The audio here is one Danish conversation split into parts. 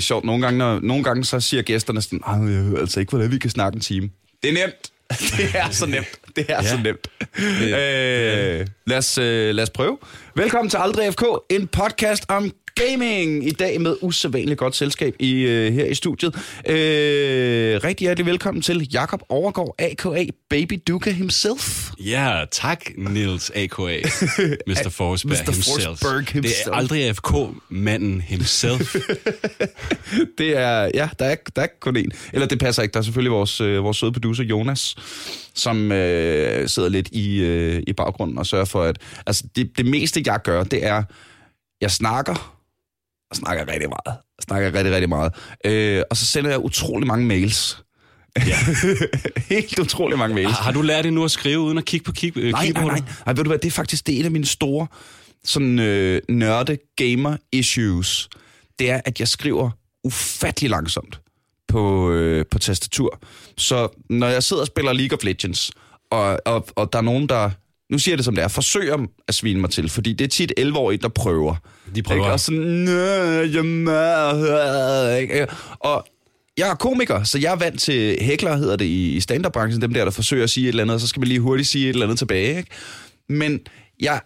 er sjovt. Nogle gange, når, nogle gange så siger gæsterne sådan, "Ej, jeg hører altså ikke, hvordan vi kan snakke en time. Det er nemt. Det er så nemt. Det er ja. så nemt. Øh, lad, os, øh, lad os prøve. Velkommen til Aldrig FK, en podcast om gaming. I dag med usædvanligt godt selskab i, øh, her i studiet. Øh, rigtig hjertelig velkommen til Jakob Overgaard, a.k.a. Baby Duka himself. Ja, tak, Nils A.K.A. Mr. Forsberg Mr. himself. Forsberg Det himself. er aldrig AFK-manden himself. Det er, ja, der er, der er kun én. Eller det passer ikke. Der er selvfølgelig vores, øh, vores søde producer Jonas, som øh, sidder lidt i, øh, i baggrunden og sørger for, at... Altså, det, det meste, jeg gør, det er, jeg snakker, og snakker rigtig meget. Jeg snakker rigtig, rigtig meget. Øh, og så sender jeg utrolig mange mails. Ja. Helt utrolig mange mails. har, har du lært det nu at skrive uden at kigge på kig, øh, Nej, nej, nej. nej. Ved du hvad, det er faktisk det er et af mine store sådan, øh, nørde gamer issues. Det er, at jeg skriver ufattelig langsomt på, øh, på tastatur. Så når jeg sidder og spiller League of Legends, og, og, og der er nogen, der, nu siger jeg det som det er, forsøger at svine mig til, fordi det er tit 11-årige, der prøver. De prøver. Ikke? Og sådan, "Nå, jamen, øh, ikke? Og jeg er komiker, så jeg er vant til hækler, hedder det i i stand-up-branchen, dem der, der forsøger at sige et eller andet, og så skal man lige hurtigt sige et eller andet tilbage. Ikke? Men jeg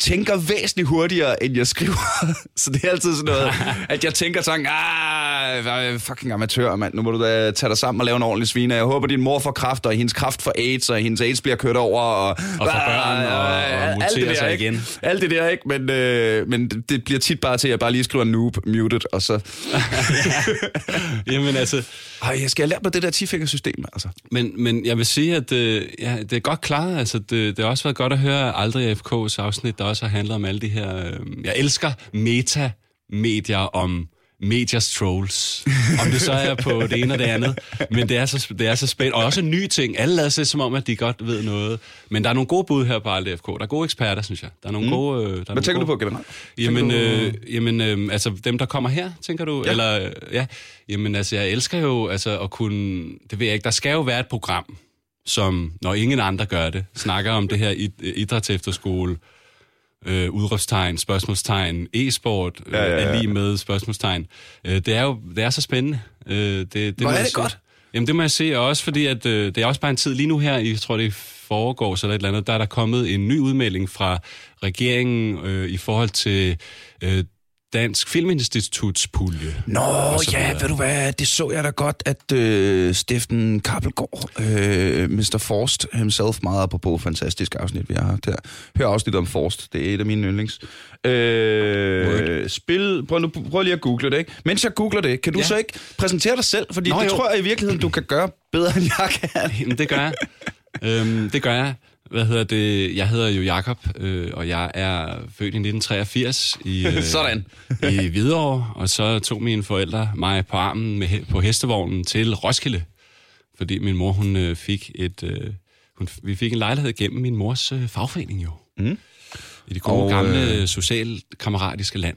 tænker væsentligt hurtigere, end jeg skriver. så det er altid sådan noget, at jeg tænker sådan, ah, fucking amatør, mand. Nu må du da tage dig sammen og lave en ordentlig svine. Jeg håber, din mor får kraft, og hendes kraft for AIDS, og hendes AIDS bliver kørt over. Og, og får børn, og- og alt muterer det der, sig ikke? igen. Alt det der, ikke? Men, øh, men det- det bliver tit bare til, at jeg bare lige skriver noob, muted, og så... Jamen altså, Ej, jeg skal have lært mig det der 10-fingersystem, altså. men, men jeg vil sige, at øh, ja, det er godt klaret. Altså, det, det har også været godt at høre aldrig AFK's afsnit, der også har handlet om alle de her... Øh, jeg elsker meta-medier om medias trolls. Om det så er på det ene og det andet. Men det er så, det er så spændende. Og også en ny ting. Alle lader sig som om, at de godt ved noget. Men der er nogle gode bud her på FK. Der er gode eksperter, synes jeg. Der er nogle gode... Øh, der er Hvad nogle tænker du gode... på generelt? Jamen, du- øh, jamen øh, altså dem, der kommer her, tænker du? Ja. Eller, øh, ja. Jamen, altså, jeg elsker jo altså, at kunne... Det ved jeg ikke. Der skal jo være et program, som, når ingen andre gør det, snakker om det her id- idrætsefterskole, øh, udråbstegn, spørgsmålstegn, e-sport, øh, Ja, ja, ja. er lige med spørgsmålstegn. Øh, det er jo det er så spændende. Øh, det, det Hvor er det godt. Jamen, det må jeg se, og også fordi, at øh, det er også bare en tid lige nu her, jeg tror, det foregår eller et eller andet, der er der kommet en ny udmelding fra regeringen øh, i forhold til øh, Dansk Filminstituts pulje. Nå, ja, ved du hvad, det så jeg da godt, at øh, Steffen Kappelgaard, øh, Mr. Forst himself, meget apropos fantastisk afsnit, vi har haft her. Hør afsnit om Forst, det er et af mine yndlings. Øh, spil, prøv, nu, prøv lige at google det, ikke? Mens jeg googler det, kan du ja. Så ikke præsentere dig selv? Fordi Nå, det jo. tror jeg i virkeligheden, du kan gøre bedre, end jeg kan. Det gør jeg. øhm, det gør jeg. Hvad hedder det? Jeg hedder jo Jakob, øh, og jeg er født i 1983 i, øh, Sådan. i Hvidovre, og så tog mine forældre mig på armen med, på hestevognen til Roskilde, fordi min mor hun øh, fik et, øh, hun, vi fik en lejlighed gennem min mors øh, fagforening jo. Mm. I det gode Og, gamle øh, øh... socialkammeratiske land.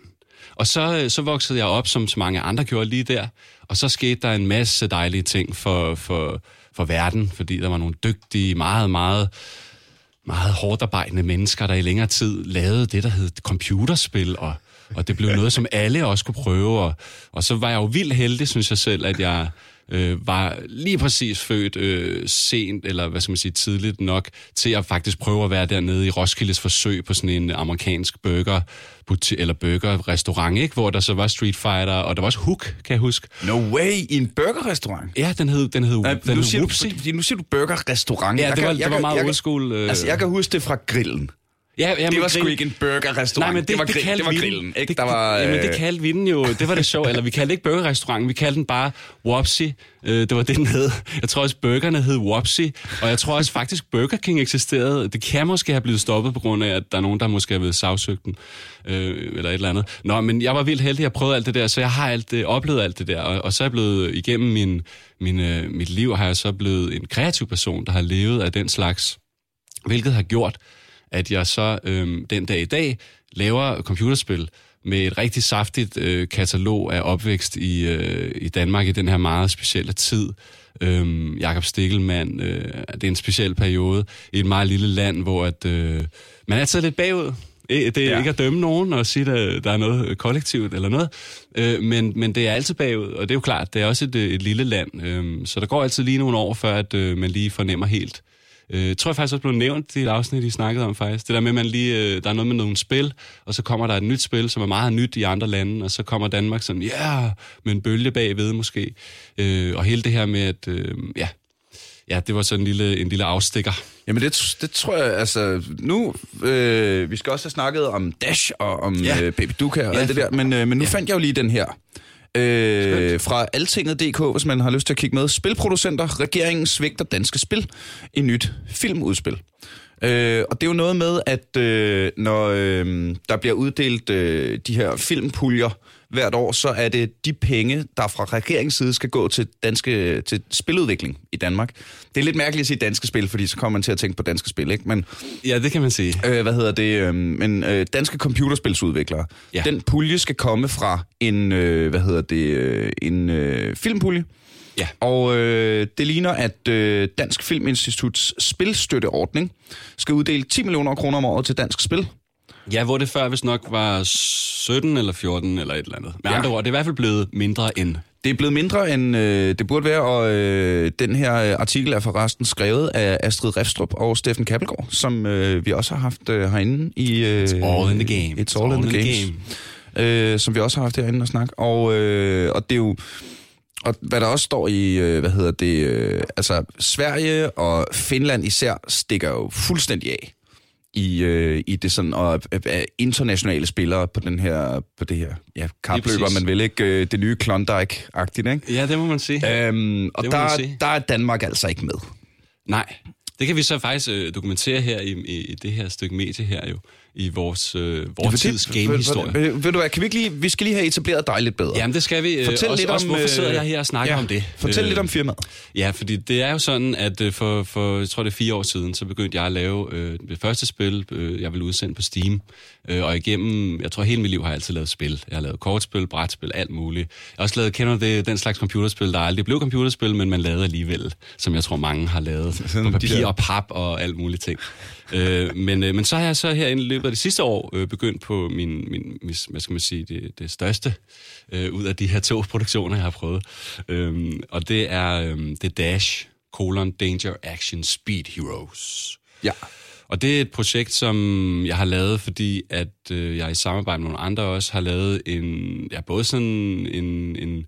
Og så, øh, så voksede jeg op, som så mange andre gjorde lige der, og så skete der en masse dejlige ting for, for, for verden, fordi der var nogle dygtige, meget, meget meget hårdt arbejdende mennesker, der i længere tid lavede det, der hed computerspil, og, og det blev noget, som alle også kunne prøve. Og, og så var jeg jo vildt heldig, synes jeg selv, at jeg øh, var lige præcis født øh, sent, eller hvad skal man sige, tidligt nok, til at faktisk prøve at være dernede i Roskildes forsøg på sådan en amerikansk burger eller burger-restaurant, ikke? hvor der så var Street Fighter, og der var også Hook, kan jeg huske. No way, i en burgerrestaurant? Ja, den hed, den hed, Nej, den nu, hed siger du, Whoopsie. nu siger du burgerrestaurant. Ja, Jeg det var, jeg det var meget jeg old school. Øh, Altså, jeg kan huske det fra grillen. Ja, ja, Det var sgu grill- ikke en burgerrestaurant. Nej, men det, det var, det, grill, det var grillen, den. ikke? Det, Der var, jamen, øh, det kaldte vi den jo. Det var det sjovt. Eller vi kaldte ikke burgerrestauranten, vi kaldte den bare Wopsie. Øh, det var det, den hed. Jeg tror også, burgerne hed Wopsie. Og jeg tror også faktisk, Burger King eksisterede. Det kan måske have blevet stoppet på grund af, at der er nogen, der måske har været sagsøgt den. Øh, eller et eller andet. Nå, men jeg var vildt heldig, at jeg prøvede alt det der, så jeg har alt det, oplevet alt det der. Og, og så er jeg blevet, igennem min, min, øh, mit liv, har jeg så blevet en kreativ person, der har levet af den slags hvilket har gjort, at jeg så øhm, den dag i dag laver computerspil med et rigtig saftigt øh, katalog af opvækst i, øh, i Danmark i den her meget specielle tid. Øhm, Jakob Stikkelmann, øh, det er en speciel periode i et meget lille land, hvor at, øh, man er altid lidt bagud. Det er Ja. ikke at dømme nogen og sige, at der er noget kollektivt eller noget, øh, men, men det er altid bagud, og det er jo klart, det er også et, øh, et lille land, øh, så der går altid lige nogle år, før at, øh, man lige fornemmer helt. Øh, jeg tror jeg faktisk også blev nævnt i et afsnit, I snakkede om faktisk. Det der med, at man lige, øh, der er noget med nogle spil, og så kommer der et nyt spil, som er meget nyt i andre lande, og så kommer Danmark sådan, ja, yeah, med en bølge bagved måske. Øh, og hele det her med, at øh, ja, ja, det var sådan en lille, en lille afstikker. Jamen det, det tror jeg, altså nu, øh, vi skal også have snakket om Dash og om. Ja. øh, Baby Duka og Ja, alt det der, men, øh, men nu ja. fandt jeg jo lige den her. Øh, fra altinget.dk, hvis man har lyst til at kigge med. Spilproducenter, regeringen svigter danske spil i nyt filmudspil. Øh, og det er jo noget med, at øh, når øh, der bliver uddelt øh, de her filmpuljer hvert år, så er det de penge, der fra regeringens side skal gå til, danske, til spiludvikling i Danmark. Det er lidt mærkeligt at sige danske spil, fordi så kommer man til at tænke på danske spil, ikke? Men Ja, det kan man sige. øh, hvad hedder det, øh, men øh, danske computerspilsudviklere. Ja. Ja. Den pulje skal komme fra en, øh, hvad hedder det, øh, en øh, filmpulje. Ja. Og øh, det ligner, at øh, Dansk Filminstituts spilstøtteordning skal uddele 10 millioner kroner om året til dansk spil. Ja, hvor det før hvis nok var 17 eller 14 eller et eller andet. Med Ja. andre ord, det er i hvert fald blevet mindre end. Det er blevet mindre, end øh, det burde være, og øh, den her øh, artikel er forresten skrevet af Astrid Refstrup og Steffen Kappelgaard, som øh, vi også har haft øh, herinde i... Øh, It's all in the game. It's all, in the, games. Øh, som vi også har haft herinde og snakke. Og, øh, og det er jo... Og hvad der også står i, øh, hvad hedder det, øh, altså Sverige og Finland især stikker jo fuldstændig af i, øh, i det sådan, og øh, øh, internationale spillere på den her, på det her, ja, kapløber, man vil ikke, øh, det nye Klondike-agtigt, ikke? Ja, det må man sige. Øhm, og Det der, sige. der er Danmark altså ikke med. Nej, det kan vi så faktisk øh, dokumentere her i, i, i det her stykke medie her jo, i vores, øh, vores tids gamehistorie. Ved, du hvad, kan vi ikke lige, vi skal lige have etableret dig lidt bedre. Jamen, det skal vi. øh, Fortæl også, lidt også, om, hvorfor øh, sidder jeg her og snakker ja, om det? Fortæl Øh, lidt om firmaet. Ja, fordi det er jo sådan, at øh, for, for jeg tror det er fire år siden, så begyndte jeg at lave øh, det første spil, øh, jeg ville udsende på Steam. Øh, og igennem, jeg tror hele mit liv har jeg altid lavet spil. Jeg har lavet kortspil, brætspil, alt muligt. Jeg har også lavet, kender det, den slags computerspil, der aldrig blev computerspil, men man lavede alligevel, som jeg tror mange har lavet. På papir og pap og alt muligt ting. Øh, men, øh, men så har jeg så her i løbet af det sidste år øh, begyndt på min, min, min, hvad skal man sige, det, det største øh, ud af de her to produktioner, jeg har prøvet. Øhm, og det er, øhm, det er Dash, colon, Danger Action Speed Heroes. Ja. Og det er et projekt, som jeg har lavet, fordi at øh, jeg i samarbejde med nogle andre også har lavet en, ja, både sådan en, en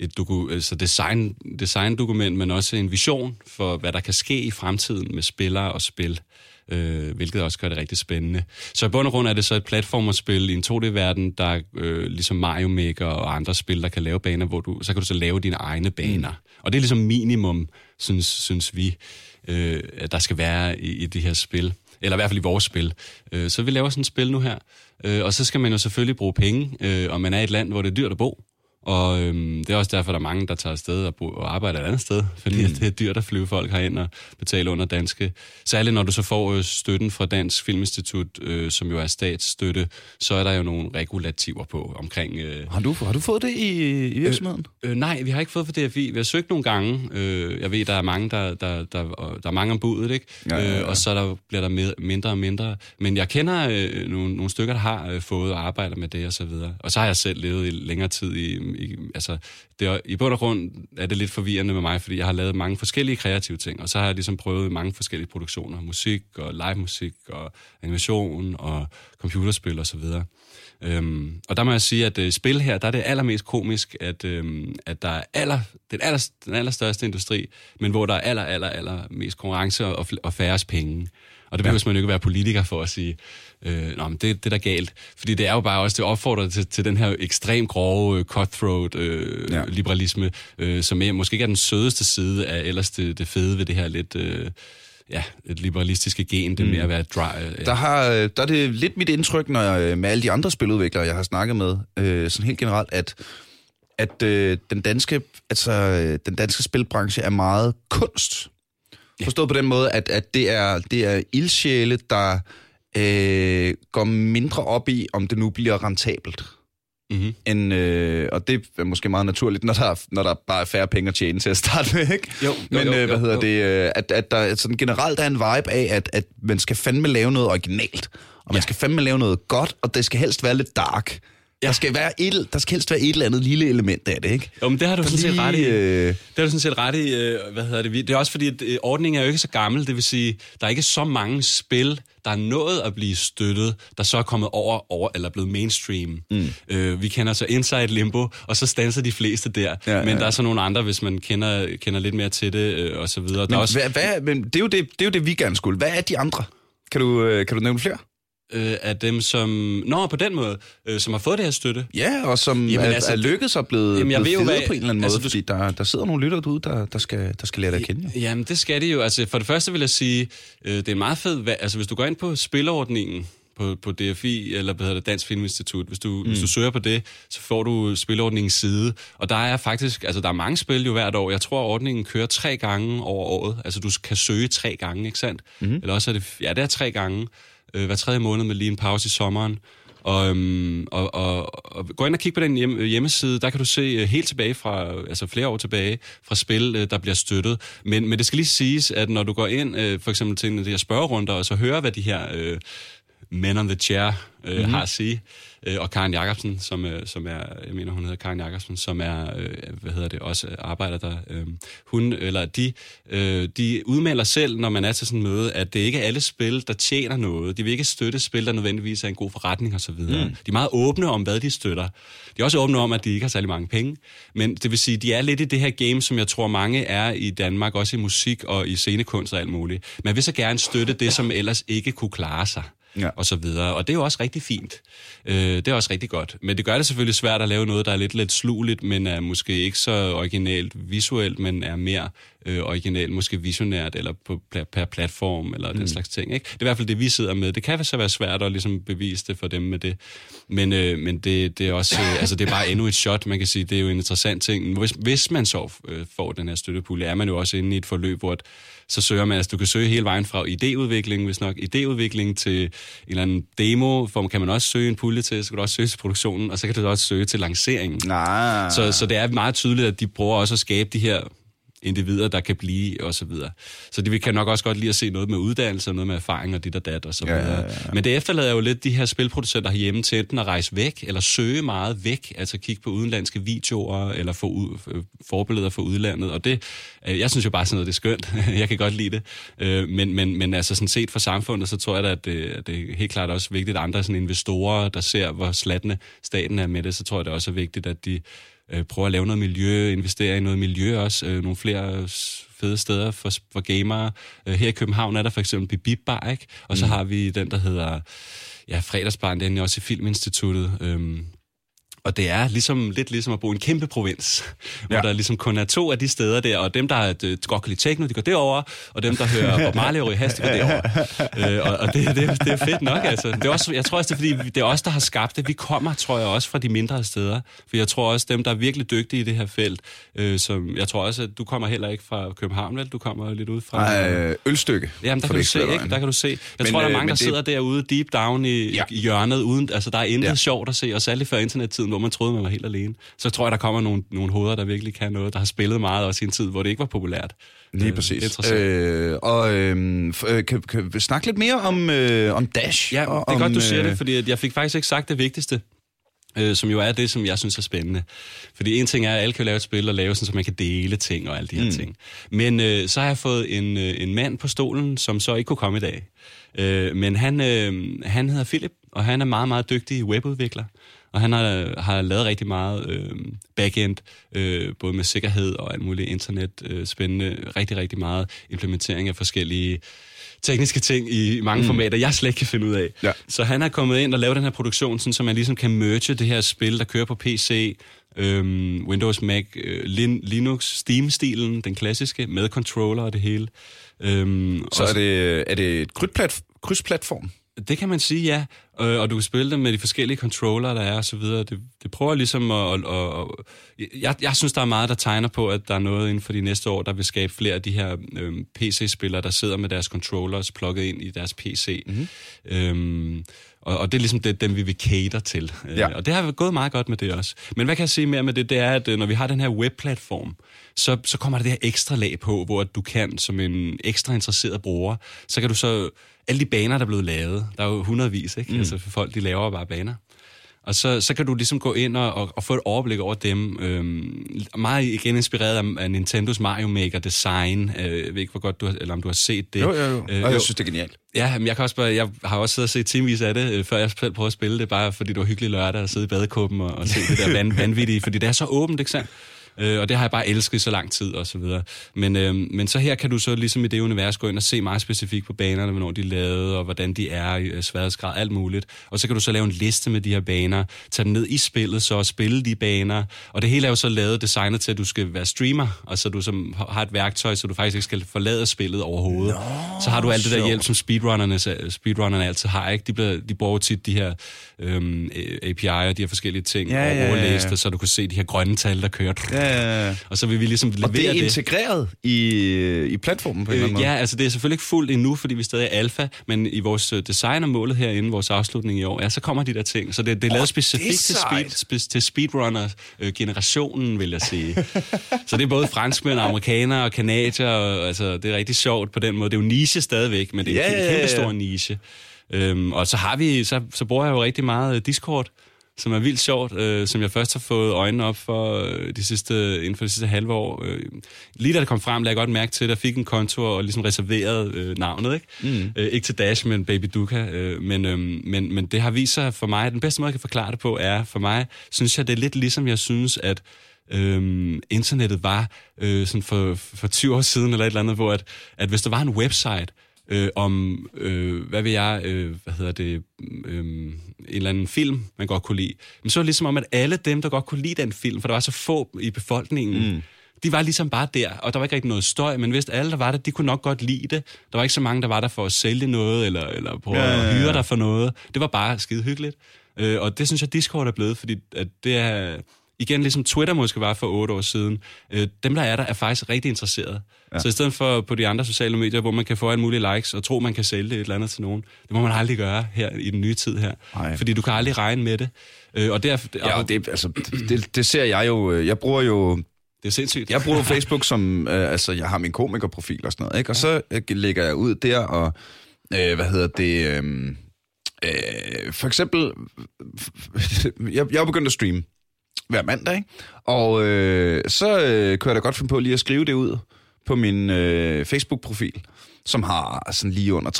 et doku, altså design, design-dokument, men også en vision for, hvad der kan ske i fremtiden med spillere og spil, øh, hvilket også gør det rigtig spændende. Så i bund og grund er det så et platformerspil i en 2D-verden, der er øh, ligesom Mario Maker og andre spil, der kan lave baner, hvor du, så kan du så lave dine egne baner. Mm. Og det er ligesom minimum, synes, synes vi, øh, at der skal være i, i det her spil. Eller i hvert fald i vores spil. Øh, så vi laver sådan et spil nu her. Øh, og så skal man jo selvfølgelig bruge penge, øh, og man er i et land, hvor det er dyrt at bo. Og øhm, det er også derfor, der er mange, der tager afsted og, bo, og arbejder et andet sted, fordi mm. det er dyrt at flyve folk herind og betale under danske. Særligt når du så får øh, støtten fra Dansk Filminstitut, øh, som jo er statsstøtte, så er der jo nogle regulativer på omkring... Øh, Har du, har du fået det i, i virksomheden? Øh, nej, vi har ikke fået for DFI. Vi har søgt nogle gange. Øh, jeg ved, der er mange, der, der, der, der er mange om budet, ikke? Ja, ja, ja. Øh, og så der, bliver der med, mindre og mindre. Men jeg kender øh, nogle, nogle stykker, der har øh, fået og arbejder med det og så videre. Og så har jeg selv levet i længere tid i i altså, det er, I bund og grund er det lidt forvirrende med mig, fordi jeg har lavet mange forskellige kreative ting, og så har jeg ligesom prøvet mange forskellige produktioner. Musik og live musik og animation og computerspil og så videre. Øhm, og der må jeg sige, at øh, spil her, der er det allermest komisk, at, øhm, at der er aller, den, aller, den allerstørste industri, men hvor der er aller, aller, aller mest konkurrence og, og færrest penge. Og det behøver man jo ikke være politiker for at sige, øh, Nå, men det, det er da galt. Fordi det er jo bare også, det opfordrer til, til den her ekstrem grove, øh, cutthroat øh, Ja. ja. liberalisme, øh, som er, måske ikke er den sødeste side af ellers det, det fede ved det her lidt... Øh, ja, et liberalistiske gen, det med at være dry. Øh, Der, har, øh, der er det lidt mit indtryk, når jeg, med alle de andre spiludviklere, jeg har snakket med, øh, sådan helt generelt, at, at øh, den, danske, altså, den danske spilbranche er meget kunst. Forstået på den måde, at, at det, er, det er ildsjæle, der øh, går mindre op i, om det nu bliver rentabelt. mm-hmm. End, øh, og det er måske meget naturligt, når der, er- når der bare er færre penge at tjene til at starte med, ikke? Jo, jo, Men jo, øh, hvad jo, hedder jo. det? Øh, at, at der sådan generelt er en vibe af, at, at man skal fandme lave noget originalt. Og man skal fandme lave noget godt, og det skal helst være lidt dark. Ja. Der, skal være et, der skal helst være et eller andet lille element af det, ikke? Jo, men det har du Der sådan set ret i. øh, Det har du sådan set ret i, øh, hvad hedder det, det er også fordi, at øh, ordningen er jo ikke så gammel, det vil sige, der er ikke så mange spil, der er nået at blive støttet, der så er kommet over, over eller er blevet mainstream. Mm. Øh, vi kender så Inside Limbo, og så standser de fleste der, Ja, ja, ja, men der er så nogle andre, hvis man kender, kender lidt mere til det, øh, og så videre. der er også, Hvad, hvad, men det er, jo det, det er jo det, vi gerne skulle. Hvad er de andre? Kan du, kan du nævne flere? Øh, af dem, som... Nå, på den måde, øh, som har fået det her støtte. Ja, og som Jamen, er, altså, er lykkedes og blevet, jamen, jeg blevet ved jo, hvad- på en eller anden altså, måde, du- fordi der, der sidder nogle lyttere derude, der, der, skal, der skal lære dig at kende. jo. Jamen, det skal det jo. Altså, for det første vil jeg sige, øh, det er meget fed... va- Altså, hvis du går ind på spilordningen på, på DFI, eller hvad hedder det, Dansk Filminstitut, hvis du, mm. hvis du søger på det, så får du spilordningens side. Og der er faktisk... Altså, der er mange spil jo hvert år. Jeg tror, ordningen kører tre gange over året. Altså, du kan søge tre gange, ikke sandt? Mm. Eller også er det... Ja, det er tre gange. Øh, hver tredje måned med lige en pause i sommeren. Og, øhm, og, og, og gå ind og kig på den hjem, hjemmeside, der kan du se øh, helt tilbage fra, altså flere år tilbage, fra spil, øh, der bliver støttet. Men, men det skal lige siges, at når du går ind, øh, for eksempel til en af de her spørgerunder, og så hører, hvad de her øh, men on the chair øh, Mhm. mm-hmm. har at sige, øh, og Karen Jacobsen, som, øh, som er, jeg mener hun hedder Karen Jacobsen, som er, øh, hvad hedder det, også arbejder der, øh, hun, eller de, øh, de udmelder selv, når man er til sådan en møde, at det ikke er alle spil, der tjener noget. De vil ikke støtte spil, der nødvendigvis er en god forretning osv. Mm. De er meget åbne om, hvad de støtter. De er også åbne om, at de ikke har særlig mange penge. Men det vil sige, de er lidt i det her game, som jeg tror mange er i Danmark, også i musik og i scenekunst og alt muligt. Man vil så gerne støtte det, som ellers ikke kunne klare sig Ja. og så videre. Og det er jo også rigtig fint. Øh, det er også rigtig godt. Men det gør det selvfølgelig svært at lave noget, der er lidt lidt sluligt, men er måske ikke så originalt visuelt, men er mere øh, originalt, måske visionært, eller på per platform, eller mm. den slags ting. Ikke? Det er i hvert fald det, vi sidder med. Det kan så være svært at ligesom bevise det for dem med det. Men, øh, men det, det er også, øh, altså det er bare endnu et shot, man kan sige. Det er jo en interessant ting. Hvis, hvis man så øh, får den her støttepulje, er man jo også inde i et forløb, hvor at, så søger man, altså du kan søge hele vejen fra idéudvikling, hvis nok idéudvikling til en eller anden demo, for kan man også søge en pulje til, så kan du også søge til produktionen, og så kan du også søge til lanceringen. Nej. Så, så det er meget tydeligt, at de prøver også at skabe de her individer, der kan blive, og så videre. Så de kan nok også godt lide at se noget med uddannelse, og noget med erfaring, og dit og dat, og så Ja, videre. ja, ja. Men det efterlader jo lidt de her spilproducenter herhjemme til enten at rejse væk, eller søge meget væk, altså kigge på udenlandske videoer, eller få øh, forbilleder fra udlandet, og det, øh, jeg synes jo bare sådan noget, det er skønt. jeg kan godt lide det. Øh, men, men, men altså sådan set for samfundet, så tror jeg da, at det, at det er helt klart også vigtigt, at andre sådan investorer, der ser, hvor slattende staten er med det, så tror jeg det også er vigtigt, at de øh, prøver at lave noget miljø, investere i noget miljø også, øh, nogle flere fede steder for, for gamere. Øh, her i København er der for eksempel Bibib Bar, ikke? Og så har vi den, der hedder ja, Fredagsbarn, den er også i Filminstituttet. Øhm, og det er ligesom, lidt ligesom at bo i en kæmpe provins, hvor Ja. der ligesom kun er to af de steder der, og dem, der er, øh, godt kan lide techno, de går derover, og dem, der hører Bob Marley og Hast, de går derover. øh, og og det, det, det er fedt nok, altså. Det er også, jeg tror også, det er, fordi det er os, der har skabt det. Vi kommer, tror jeg, også fra de mindre steder. For jeg tror også, dem, der er virkelig dygtige i det her felt, øh, som jeg tror også, at du kommer heller ikke fra København, vel? Du kommer lidt ud fra... Nej, ølstykke. Jamen, der kan, du se, ikke der kan du se. Jeg Men, tror, der er øh, mange, der det- sidder derude deep down i, Ja. i hjørnet, uden, altså der er intet ja. sjovt at se, og særligt før internettiden, hvor man troede, man var helt alene. Så tror jeg, der kommer nogle, nogle hoveder, der virkelig kan noget, der har spillet meget også i en tid, hvor det ikke var populært. Lige Øh, præcis. Øh, og øh, f- øh, kan, kan vi snakke lidt mere om, øh, om Dash? Ja, det er om, godt, du siger øh, det, fordi at jeg fik faktisk ikke sagt det vigtigste. Øh, som jo er det, som jeg synes er spændende. Fordi en ting er, at alle kan lave et spil og lave sådan, så man kan dele ting og alle de her mm. ting. Men øh, så har jeg fået en, øh, en mand på stolen, som så ikke kunne komme i dag. Øh, men han, øh, han hedder Philip, og han er meget, meget dygtig webudvikler. Og han har, har lavet rigtig meget øh, backend, øh, både med sikkerhed og alt muligt internet, øh, spændende, rigtig, rigtig meget implementering af forskellige tekniske ting i mange mm. formater, jeg slet ikke kan finde ud af. Ja. Så han er kommet ind og lavet den her produktion, sådan, så man ligesom kan merge det her spil, der kører på PC, øhm, Windows, Mac, øh, Lin, Linux, Steam-stilen, den klassiske, med controller og det hele. Øhm, Så er det, er det et krydsplat, krydsplatform? det kan man sige, ja. Øh, og du kan spille det med de forskellige controller, der er og så videre. Det, det prøver ligesom at... at, at, at jeg, jeg synes, der er meget, der tegner på, at der er noget inden for de næste år, der vil skabe flere af de her øhm, PC-spillere, der sidder med deres controllers plugget ind i deres PC. Mm-hmm. Øhm, Og, og det er ligesom det, dem, vi vil cater til. Øh, Ja. Og det har gået meget godt med det også. Men hvad kan jeg sige mere med det? Det er, at øh, når vi har den her webplatform, så, så kommer der det her ekstra lag på, hvor du kan, som en ekstra interesseret bruger, så kan du så... Alle de baner, der er blevet lavet, der er jo hundredvis, ikke? Mm. Altså for folk, de laver bare baner. Og så, så kan du ligesom gå ind og, og, og få et overblik over dem. Øhm, meget igen inspireret af, af Nintendos Mario Maker design. Øh, jeg ved ikke, hvor godt du har, eller om du har set det. Jo, jo, jo. Øh, Og jeg synes, det er genialt. Ja, men jeg kan også bare, jeg har også siddet og set timevis af det, øh, før jeg selv prøvede at spille det, bare fordi det var hyggeligt lørdag at sidde i badekåben og, og se det der van, vanvittige, fordi det er så åbent, ikke sandt? Øh, og det har jeg bare elsket så lang tid og så videre. Men, øh, men så her kan du så ligesom i det univers gå ind og se meget specifikt på banerne, hvornår de er lavet, og hvordan de er i øh, sværhedsgrad, alt muligt. Og så kan du så lave en liste med de her baner, tage dem ned i spillet, så og spille de baner. Og det hele er jo så lavet, designet til, at du skal være streamer, og så du som har et værktøj, så du faktisk ikke skal forlade spillet overhovedet. Nå, så har du alt det der hjælp, som speedrunnerne, speedrunnerne altid har. Ikke? De, bliver, de bruger tit de her øhm, API'er og de her forskellige ting, Ja, og ja, ja, ja. overlæste, så du kan se de her grønne tal, der kører. Ja, Og så vil vi ligesom levere og det er det. integreret i, i platformen på en eller anden Øh, måde. ja, altså det er selvfølgelig ikke fuldt endnu, fordi vi stadig er alfa, men i vores øh, design og målet herinde, vores afslutning i år, ja, så kommer de der ting. Så det, det er lavet Åh, specifikt det til, speed, spe, til speedrunner-generationen, vil jeg sige. så det er både franskmænd, amerikanere og kanadier, og, altså det er rigtig sjovt på den måde. Det er jo niche stadigvæk, men det er Ja, en ja, ja, kæmpe ja. stor niche. Øhm, og så har vi, så, så bruger jeg jo rigtig meget øh, Discord, som er vildt sjovt, øh, som jeg først har fået øjnene op for øh, de sidste, inden for de sidste halve år. Øh, lige da det kom frem, lagde jeg godt mærke til, at jeg fik en konto og ligesom reserverede øh, navnet. Ikke? Mm. Øh, ikke til Dash, men Baby Duka. Øh, men, øh, men, men det har vist sig for mig, den bedste måde, jeg kan forklare det på, er for mig, synes jeg, det er lidt ligesom jeg synes, at øhm, internettet var øh, sådan for, for 20 år siden, eller et eller andet, hvor at, at hvis der var en website, øh, om, øh, hvad vil jeg, øh, hvad hedder det, øh, en eller anden film, man godt kunne lide. Men så var det ligesom om, at alle dem, der godt kunne lide den film, for der var så få i befolkningen, mm. de var ligesom bare der, og der var ikke rigtig noget støj, men hvis alle, der var der, de kunne nok godt lide det. Der var ikke så mange, der var der for at sælge noget, eller, eller på Ja, ja, at ja. hyre dig for noget. Det var bare skide hyggeligt. Øh, og det synes jeg, Discord er blevet, fordi at det er... Igen, ligesom Twitter måske var for otte år siden, øh, dem der er der, er faktisk rigtig interesserede. Ja. Så i stedet for på de andre sociale medier, hvor man kan få alle mulige likes og tro, man kan sælge det et eller andet til nogen, det må man aldrig gøre her i den nye tid her. Nej. Fordi du kan aldrig regne med det. Øh, og derfor, Ja, og det, altså, det, det ser jeg jo... øh, Jeg bruger jo det er sindssygt. Jeg bruger Facebook som, øh, altså jeg har min komikerprofil og sådan noget, ikke? Og så øh, lægger jeg ud der, og øh, hvad hedder det, øh, øh, for eksempel, jeg, jeg er begyndt at streame hver mandag, ikke? Og øh, så øh, kunne jeg da godt finde på lige at skrive det ud på min øh, Facebook-profil, som har sådan lige under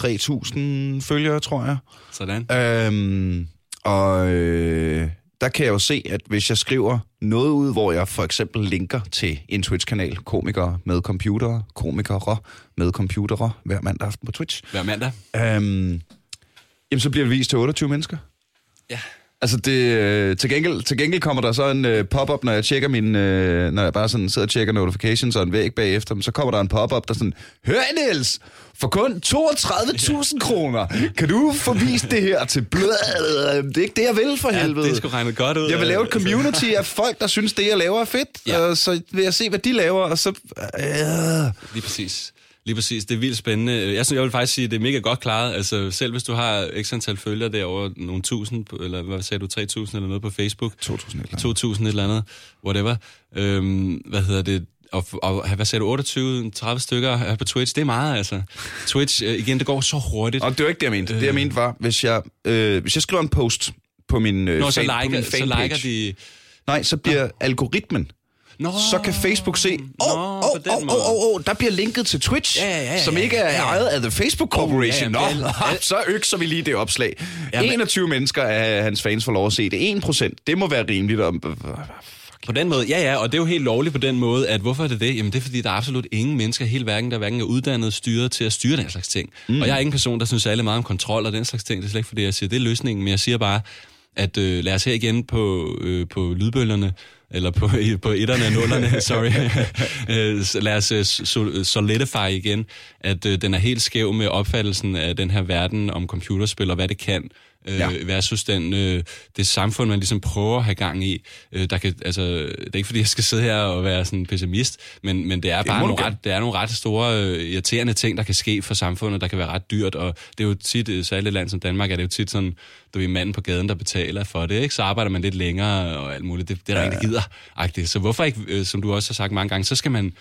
3.000 følgere, tror jeg. Sådan. Øhm, og øh, der kan jeg jo se, at hvis jeg skriver noget ud, hvor jeg for eksempel linker til en Twitch-kanal, komikere med computere, komikere med computere, hver mandag aften på Twitch, Hver mandag. øhm, jamen så bliver det vist til 28 mennesker. Ja. Altså det, øh, til, gengæld, til gengæld kommer der så en øh, pop-up, når jeg tjekker min, øh, når jeg bare sådan sidder og tjekker notifications og en væg bagefter, så kommer der en pop-up, der sådan, Hør Niels, for kun 32.000 kroner, kan du forvise det her til blød? Det er ikke det, jeg vil for Ja, helvede. det er sgu regnet godt ud. Jeg vil lave et Altså, community af folk, der synes, det jeg laver er fedt, Ja. og så vil jeg se, hvad de laver, og så... Øh, Lige præcis. Lige præcis. Det er vildt spændende. Jeg, synes, jeg vil faktisk sige, at det er mega godt klaret. Altså, selv hvis du har x antal følgere derovre, nogle tusind, på- eller hvad sagde du, 3.000 eller noget på Facebook. 2.000 eller andet. 2.000 et eller andet, whatever. Øhm, hvad hedder det? Og, og hvad sagde du, 28, 30 stykker på Twitch, det er meget, altså. Twitch, øh, igen, det går så hurtigt. Og det var ikke det, jeg mente. Det, jeg mente var, hvis jeg, øh, hvis jeg skriver en post på min, øh, så fan, på liker, min så fanpage, liker de... nej, så bliver algoritmen Nå, så kan Facebook se, åh, Nå, åh, åh, åh, der bliver linket til Twitch, Ja, ja, ja, som ikke er ja, ja. ejet af The Facebook Corporation. Oh, ja, Nå, ja, ja. så økser vi lige det opslag. Ja, men- 21 mennesker af hans fans får lov at se det. 1 procent, det må være rimeligt. Om, På den måde, ja ja, og det er jo helt lovligt på den måde, at hvorfor er det det? Jamen det er fordi, der er absolut ingen mennesker i hele verden, der hverken er uddannet styret til at styre den slags ting. Mm. Og jeg er ikke en person, der synes særlig meget om kontrol og den slags ting. Det er slet ikke fordi, jeg siger, det er løsningen, men jeg siger bare, at øh, lad os her igen på, øh, på lydbølgerne, eller på, på etterne og nullerne, sorry. Øh, lad os øh, so- solidify igen, at øh, den er helt skæv med opfattelsen af den her verden om computerspil og hvad det kan øh, Ja. versus den, øh, det samfund, man ligesom prøver at have gang i. Øh, der kan, altså, det er ikke, fordi jeg skal sidde her og være sådan pessimist, men, men det er bare du nogle ret, det er nogle ret store øh, irriterende ting, der kan ske for samfundet, der kan være ret dyrt, og det er jo tit, øh, særligt et land som Danmark, er det jo tit sådan, du er manden på gaden, der betaler for det, ikke? så arbejder man lidt længere og alt muligt, det, det er der ja, der gider. -agtigt. Så hvorfor ikke, øh, som du også har sagt mange gange, så skal man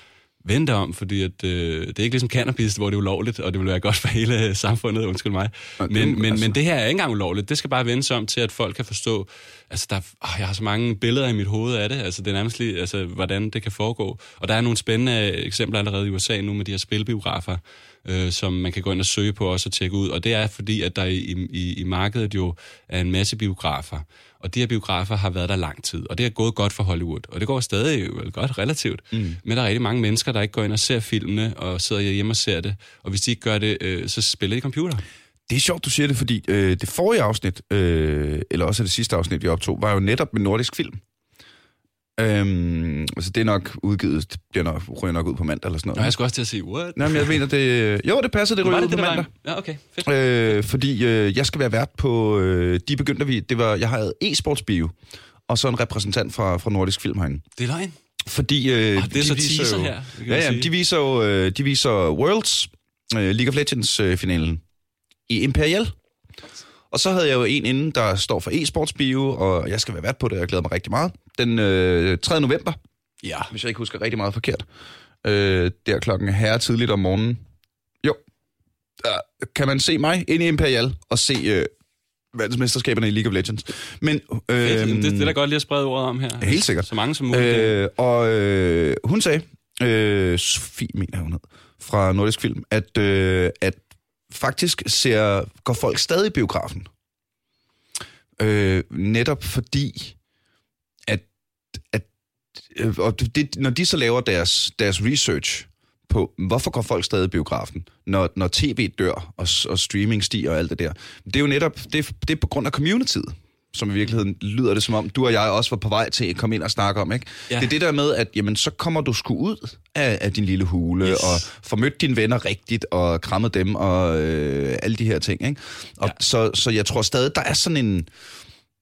vente om, fordi at, øh, det er ikke ligesom cannabis, hvor det er ulovligt, og det vil være godt for hele samfundet, undskyld mig. det- Men, men, altså- men det her er ikke engang ulovligt. Det skal bare vendes om til, at folk kan forstå, altså der, åh, jeg har så mange billeder i mit hoved af det, altså det er nærmest lige, altså, hvordan det kan foregå. Og der er nogle spændende eksempler allerede i USA nu med de her spilbiografer, øh, som man kan gå ind og søge på også og tjekke ud. Og det er fordi, at der i, i, i markedet jo er en masse biografer. Og de her biografer har været der lang tid, og det er gået godt for Hollywood. Og det går stadig vel godt relativt. Mm. Men der er rigtig mange mennesker, der ikke går ind og ser filmene, og sidder hjemme og ser det. Og hvis de ikke gør det, øh, så spiller de computer. Det er sjovt, du siger det, fordi øh, det forrige afsnit, øh, eller også det sidste afsnit, vi optog, var jo netop med nordisk film. Øhm, altså det er nok udgivet, det nok, ryger nok ud på mandag eller sådan Og noget. jeg skulle også til at sige, what? Nej, men jeg mener, det... Jo, det passer, det ryger ud det på mandag. var? Ja, okay. Fedt. Øh, fordi øh, jeg skal være vært på... Øh, de begyndte vi... Det var, jeg havde e-sportsbio, og så en repræsentant fra, fra Nordisk Film herinde. Det er løgn. Fordi... Øh, Ah, det er så teaser her, det kan Ja, ja, de viser jo øh, de viser Worlds, øh, League of Legends-finalen i Imperial. Og så havde jeg jo en inden, der står for e-sportsbio, og jeg skal være vært på det, og jeg glæder mig rigtig meget. Den øh, 3. november, Ja. hvis jeg ikke husker rigtig meget forkert. Øh, der klokken her tidligt om morgenen. Jo, der kan man se mig inde i Imperial og se øh, verdensmesterskaberne i League of Legends. Men, øh, Fedt. det, det er da godt lige at sprede ordet om her. Helt sikkert. Så mange som muligt. Øh, og øh, hun sagde, øh, Sofie mener hun hed, fra Nordisk Film, at, øh, at faktisk ser, går folk stadig i biografen. Øh, netop fordi, øh, og det, når de så laver deres, deres research på, hvorfor går folk stadig i biografen, når, når tv dør, og, og streaming stiger og alt det der. Det er jo netop, det, det er på grund af communityet som i virkeligheden lyder det som om, du og jeg også var på vej til at komme ind og snakke om, ikke? Ja. Ja. Det er det der med, at jamen, så kommer du sgu ud af, af din lille hule, Yes. og får mødt dine venner rigtigt, og krammet dem, og øh, alle de her ting, ikke? Og Ja. så, så jeg tror stadig, der er sådan en...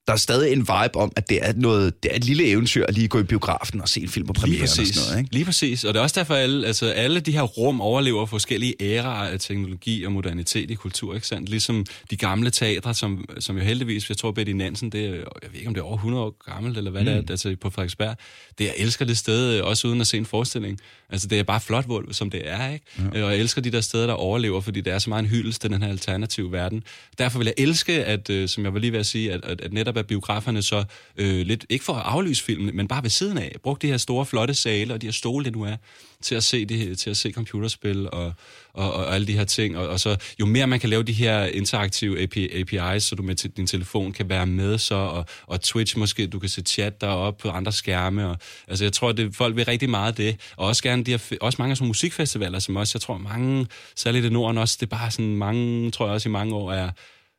Der er stadig en vibe om, at det er, noget, det er et lille eventyr at lige gå i biografen og se en film på Lige premieren og sådan noget, ikke? Lige præcis. Og det er også derfor, at alle, altså, alle de her rum overlever forskellige æraer af teknologi og modernitet i kultur. Ikke sandt? Ligesom de gamle teatre, som, som jo heldigvis, jeg tror, Betty Nansen, det er, jeg ved ikke, om det er over 100 år gammelt, eller hvad mm. det er, altså på Frederiksberg. Det, jeg elsker det sted, øh, også uden at se en forestilling. Altså, det er bare flot, hvor, som det er, ikke? Ja. Og jeg elsker de der steder, der overlever, fordi det er så meget en hyldest til den her alternative verden. Derfor vil jeg elske, at, øh, som jeg var lige ved at sige, at, at, at netop at biograferne så øh, lidt, ikke for at aflyse filmen, men bare ved siden af, brugte de her store, flotte sale og de her stole, det nu er, til at se, det, til at se computerspil og, og, og alle de her ting. Og, og så jo mere man kan lave de her interaktive API, APIs, så du med til din telefon kan være med så, og, og Twitch måske, du kan se chat deroppe på andre skærme. Og, altså jeg tror, at det, folk vil rigtig meget af det. Og også gerne de her, også mange af sådan musikfestivaler, som også, jeg tror mange, særligt i Norden også, det er bare sådan mange, tror jeg også i mange år er,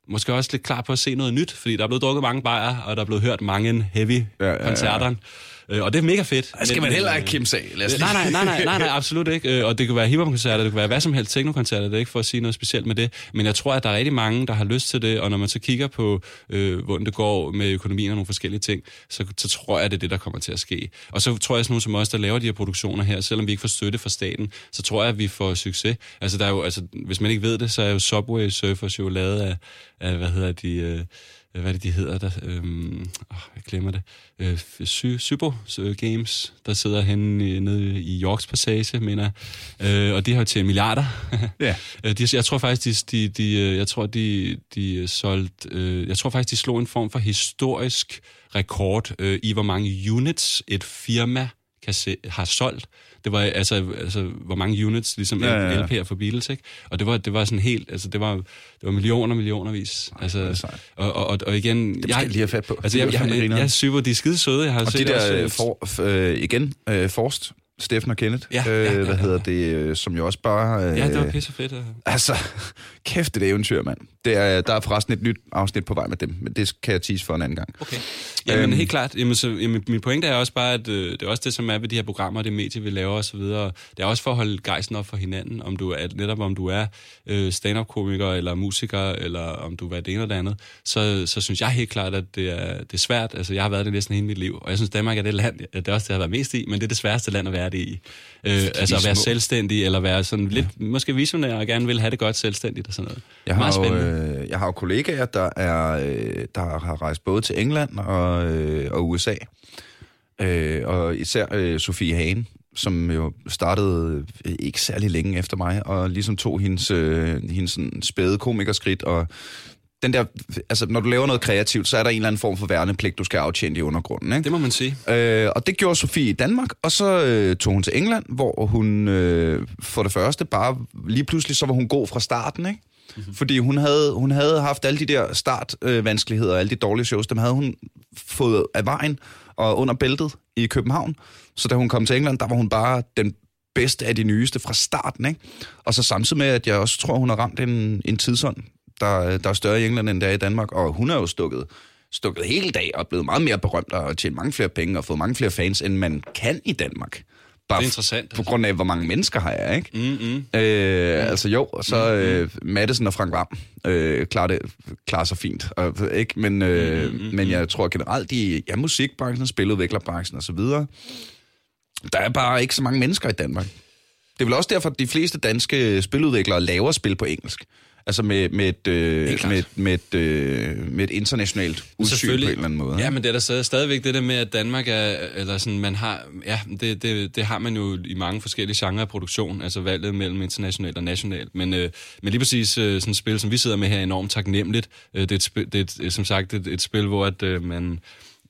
måske også lidt klar på at se noget nyt, fordi der er blevet drukket mange bajer, og der er blevet hørt mange heavy Ja, ja, ja. koncerter. Øh, Og det er mega fedt. Det skal man heller men, ikke øh, kimse af. Nej, nej, nej, nej, nej, nej, absolut ikke. Øh, Og det kan være hiphop-koncerter, det kan være hvad som helst teknokoncerter, det er ikke for at sige noget specielt med det. Men jeg tror, at der er rigtig mange, der har lyst til det, og når man så kigger på, øh, hvordan det går med økonomien og nogle forskellige ting, så, så tror jeg, at det er det, der kommer til at ske. Og så tror jeg sådan nogle som os, der laver de her produktioner her, selvom vi ikke får støtte fra staten, så tror jeg, at vi får succes. Altså, der er jo, altså hvis man ikke ved det, så er jo Subway Surfers jo lavet af, af hvad hedder de... Øh, hvad er det, de hedder der? Øhm, åh, jeg glemmer det. Øh, Sy- Sybo øh, Games, der sidder henne i, nede i Yorks Passage, mener jeg. Øh, og de har jo til milliarder. Ja. Øh, de, jeg tror faktisk, de, de, de, øh, jeg tror, de, de solgt, øh, jeg tror faktisk, de slog en form for historisk rekord øh, i, hvor mange units et firma kan se, har solgt. Det var altså, altså hvor mange units, ligesom Ja, ja, ja. LP'er for Beatles, ikke? Og det var, det var sådan helt, altså det var, det var millioner, millionervis. er det Altså, og, og, og, og igen... Det jeg lige have fat på. Altså, jeg, jeg, fandme jeg, grineren. jeg er super, de er skide søde. Jeg har Og set det der, også, øh, øh, for, f- øh, igen, øh, Forst, Steffen og Kenneth, Ja, ja, ja, øh, hvad ja, hedder det, øh, som jo også bare... Øh, Ja, det var pisse fedt. Altså, kæft et eventyr, mand. Det er, der er forresten et nyt afsnit på vej med dem, men det kan jeg tease for en anden gang. Okay. Jamen Øhm. helt klart. Jamen, så, jamen, min pointe er også bare, at øh, det er også det, som er ved de her programmer, det medie, vi laver osv. Det er også for at holde gejsten op for hinanden, om du er, netop om du er øh, stand-up-komiker eller musiker, eller om du er det ene eller det andet, så, så synes jeg helt klart, at det er, det er svært. Altså, jeg har været det næsten hele mit liv, og jeg synes, Danmark er det land, det er også det, jeg har været mest i, men det er det sværeste land at være det i. Øh, altså at være små. selvstændig, eller være sådan lidt, måske visionær, og gerne vil have det godt selvstændigt og sådan noget. Jeg Meget har, jo, spændende. øh, jeg har jo kollegaer, der, er, øh, der har rejst både til England og, øh, og USA. Øh, og især øh, Sofie Hagen, som jo startede øh, ikke særlig længe efter mig, og ligesom tog hendes, øh, hendes sådan spæde komikerskridt, og den der, altså når du laver noget kreativt, så er der en eller anden form for værnepligt, du skal aftjene i undergrunden, ikke? Det må man sige. Øh, og det gjorde Sofie i Danmark, og så øh, tog hun til England, hvor hun øh, for det første bare, lige pludselig så var hun god fra starten, ikke? Mm-hmm. Fordi hun havde, hun havde haft alle de der startvanskeligheder, øh, vanskeligheder, alle de dårlige shows, dem havde hun fået af vejen og under bæltet i København. Så da hun kom til England, der var hun bare den bedste af de nyeste fra starten, ikke? Og så samtidig med, at jeg også tror, hun har ramt en, en tidsånd, der, der er større i England, end der er i Danmark, og hun er jo stukket stukket hele dag og blevet meget mere berømt og tjent mange flere penge og fået mange flere fans, end man kan i Danmark. Bare Det er interessant, På grund af, hvor mange mennesker har jeg, ikke? Mm-hmm. Øh, altså jo, og så øh, Madison og Frank Vam øh, klarer, det, klarer sig fint. Og, ikke? Men, øh, Mm-hmm. men jeg tror generelt, i ja, musikbranchen, spiludviklerbranchen og så videre, der er bare ikke så mange mennesker i Danmark. Det er vel også derfor, at de fleste danske spiludviklere laver spil på engelsk. Altså med, med, et, øh, med, med, et, øh, med et internationalt udsyn på en eller anden måde. Ja, men det er der stadig- stadigvæk det der med, at Danmark er, eller sådan, man har, ja, det, det, det har man jo i mange forskellige genrer af produktion, altså valget mellem internationalt og nationalt. Men, øh, men lige præcis øh, sådan et spil, som vi sidder med her, er enormt taknemmeligt. Øh, det, er et det er et, som sagt et, et spil, hvor at, øh, man,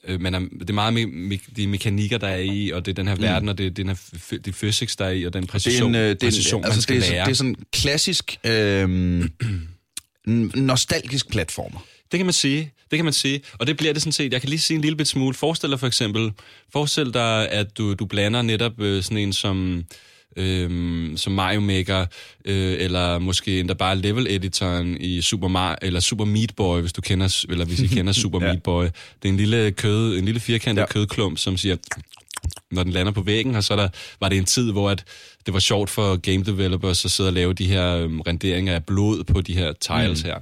øh, man er, det er meget me, me, de mekanikker, der er i, og det er den her mm. verden, og det er den her f- de physics, der er i, og den det er præcision, en, øh, det er, præcision en, man altså, skal det, er, lære. det er sådan klassisk øh, nostalgisk platformer. Det kan man sige. Det kan man sige. Og det bliver det sådan set. Jeg kan lige sige en lille bit smule. Forestil dig for eksempel, forestil dig, at du, du blander netop øh, sådan en som, øh, som Mario Maker, øh, eller måske endda bare level-editoren i Super Mario, eller Super Meat Boy, hvis du kender, eller hvis I kender Super Ja. Meat Boy. Det er en lille kød, en lille firkantet Ja. kødklump, som siger, når den lander på væggen, og så er der, var det en tid, hvor at det var sjovt for game developers at sidde og lave de her øhm, renderinger af blod på de her tiles mm. her.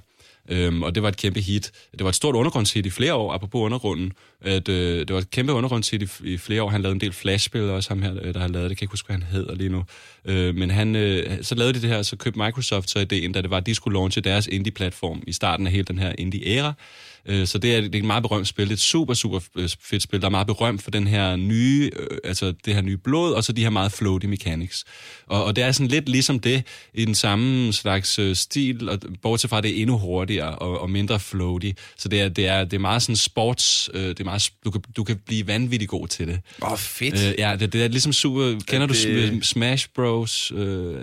Øhm, og det var et kæmpe hit. Det var et stort undergrundshit i flere år, apropos undergrunden. At, øh, det var et kæmpe undergrundshit i, i flere år. Han lavede en del flashspil også, ham her, øh, der har lavet det. Jeg kan ikke huske, hvad han hedder lige nu. Øh, men han, øh, så lavede de det her, så købte Microsoft så ideen, da det var, at de skulle launche deres indie-platform i starten af hele den her indie-æra. Øh, Så det er, det er et meget berømt spil. Det er et super, super øh, fedt spil, der er meget berømt for den her nye, øh, altså det her nye blod, og så de her meget floaty mechanics. Og, og det er sådan lidt ligesom det, i den samme slags øh, stil, og bortset fra, at det er endnu hurtigere og, og mindre floaty. Så det er, det er, det er meget sådan sports, øh, det er meget, du, kan, du kan blive vanvittigt god til det. Åh, oh, fedt. Øh, ja, det, det er ligesom super... Kender det- du Sm- Smash Bros? Øh,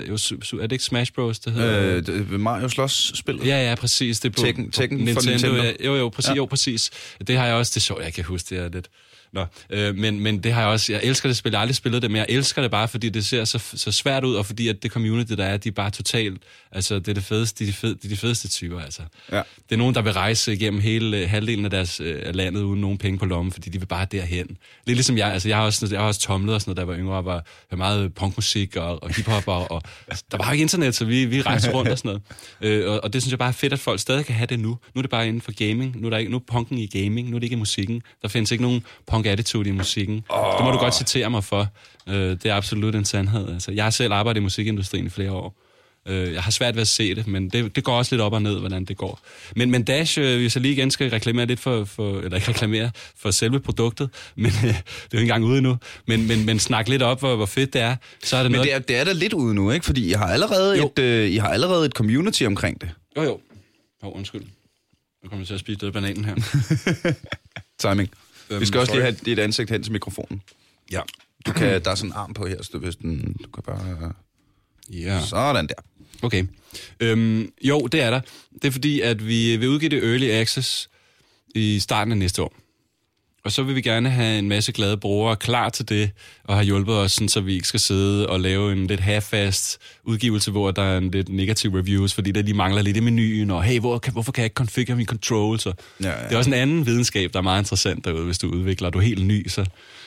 jo, er det ikke Smash Bros, det hedder? Øh, Mario Slås spillet. Ja, ja, præcis. Det er på, Tekken- på Tekken for Nintendo. Nintendo. Ja, jo, jo, præcis, Ja. jo, præcis. Det har jeg også. Det er sjovt, jeg kan huske det er lidt... Nå, øh, men, men det har jeg også... Jeg elsker det spil. Jeg har aldrig spillet det, men jeg elsker det bare, fordi det ser så, så svært ud, og fordi at det community, der er, de er bare totalt... Altså, det er det fedeste, de, er fed, de, er de fedeste typer, altså. Ja. Det er nogen, der vil rejse igennem hele øh, halvdelen af deres øh, landet uden nogen penge på lommen, fordi de vil bare derhen. Lidt ligesom jeg, altså jeg har også, jeg har også tomlet og sådan noget, da jeg var yngre, og var, var meget punkmusik og, og hiphop, og, og altså, der var jo ikke internet, så vi, vi rejste rundt og sådan noget. Øh, og, og, det synes jeg bare er fedt, at folk stadig kan have det nu. Nu er det bare inden for gaming, nu er, der ikke, nu er punken i gaming, nu er det ikke i musikken. Der findes ikke nogen punk-attitude i musikken. Oh. Det må du godt citere mig for. Øh, det er absolut en sandhed. Altså, jeg har selv arbejdet i musikindustrien i flere år. Øh, jeg har svært ved at se det, men det, det går også lidt op og ned, hvordan det går. Men, men Dash, øh, hvis jeg lige igen skal reklamere lidt for, for eller ikke reklamere for selve produktet, men øh, det er jo ikke engang ude endnu, men, men, men snak lidt op, hvor, hvor fedt det er, så er det Men noget... det er, det er da lidt ude nu, ikke? Fordi I har allerede, Jo. et, øh, I har allerede et community omkring det. Jo, jo. Oh, undskyld. Nu kommer jeg til at spise af bananen her. Timing. Øhm, Vi skal også lige sorry. have dit ansigt hen til mikrofonen. Ja. Du kan, der er sådan en arm på her, så du, hvis den, du kan bare... Ja. Sådan der. Okay. Øhm, jo, det er der. Det er fordi, at vi vil udgive det Early Access i starten af næste år. Og så vil vi gerne have en masse glade brugere klar til det, og har hjulpet os, sådan, så vi ikke skal sidde og lave en lidt half-fast udgivelse, hvor der er en lidt negativ reviews, fordi der lige mangler lidt i menuen, og hey, hvor, kan, hvorfor kan jeg ikke configure min controls? Og Ja, ja. Det er også en anden videnskab, der er meget interessant derude, hvis du udvikler, og du er helt ny, så,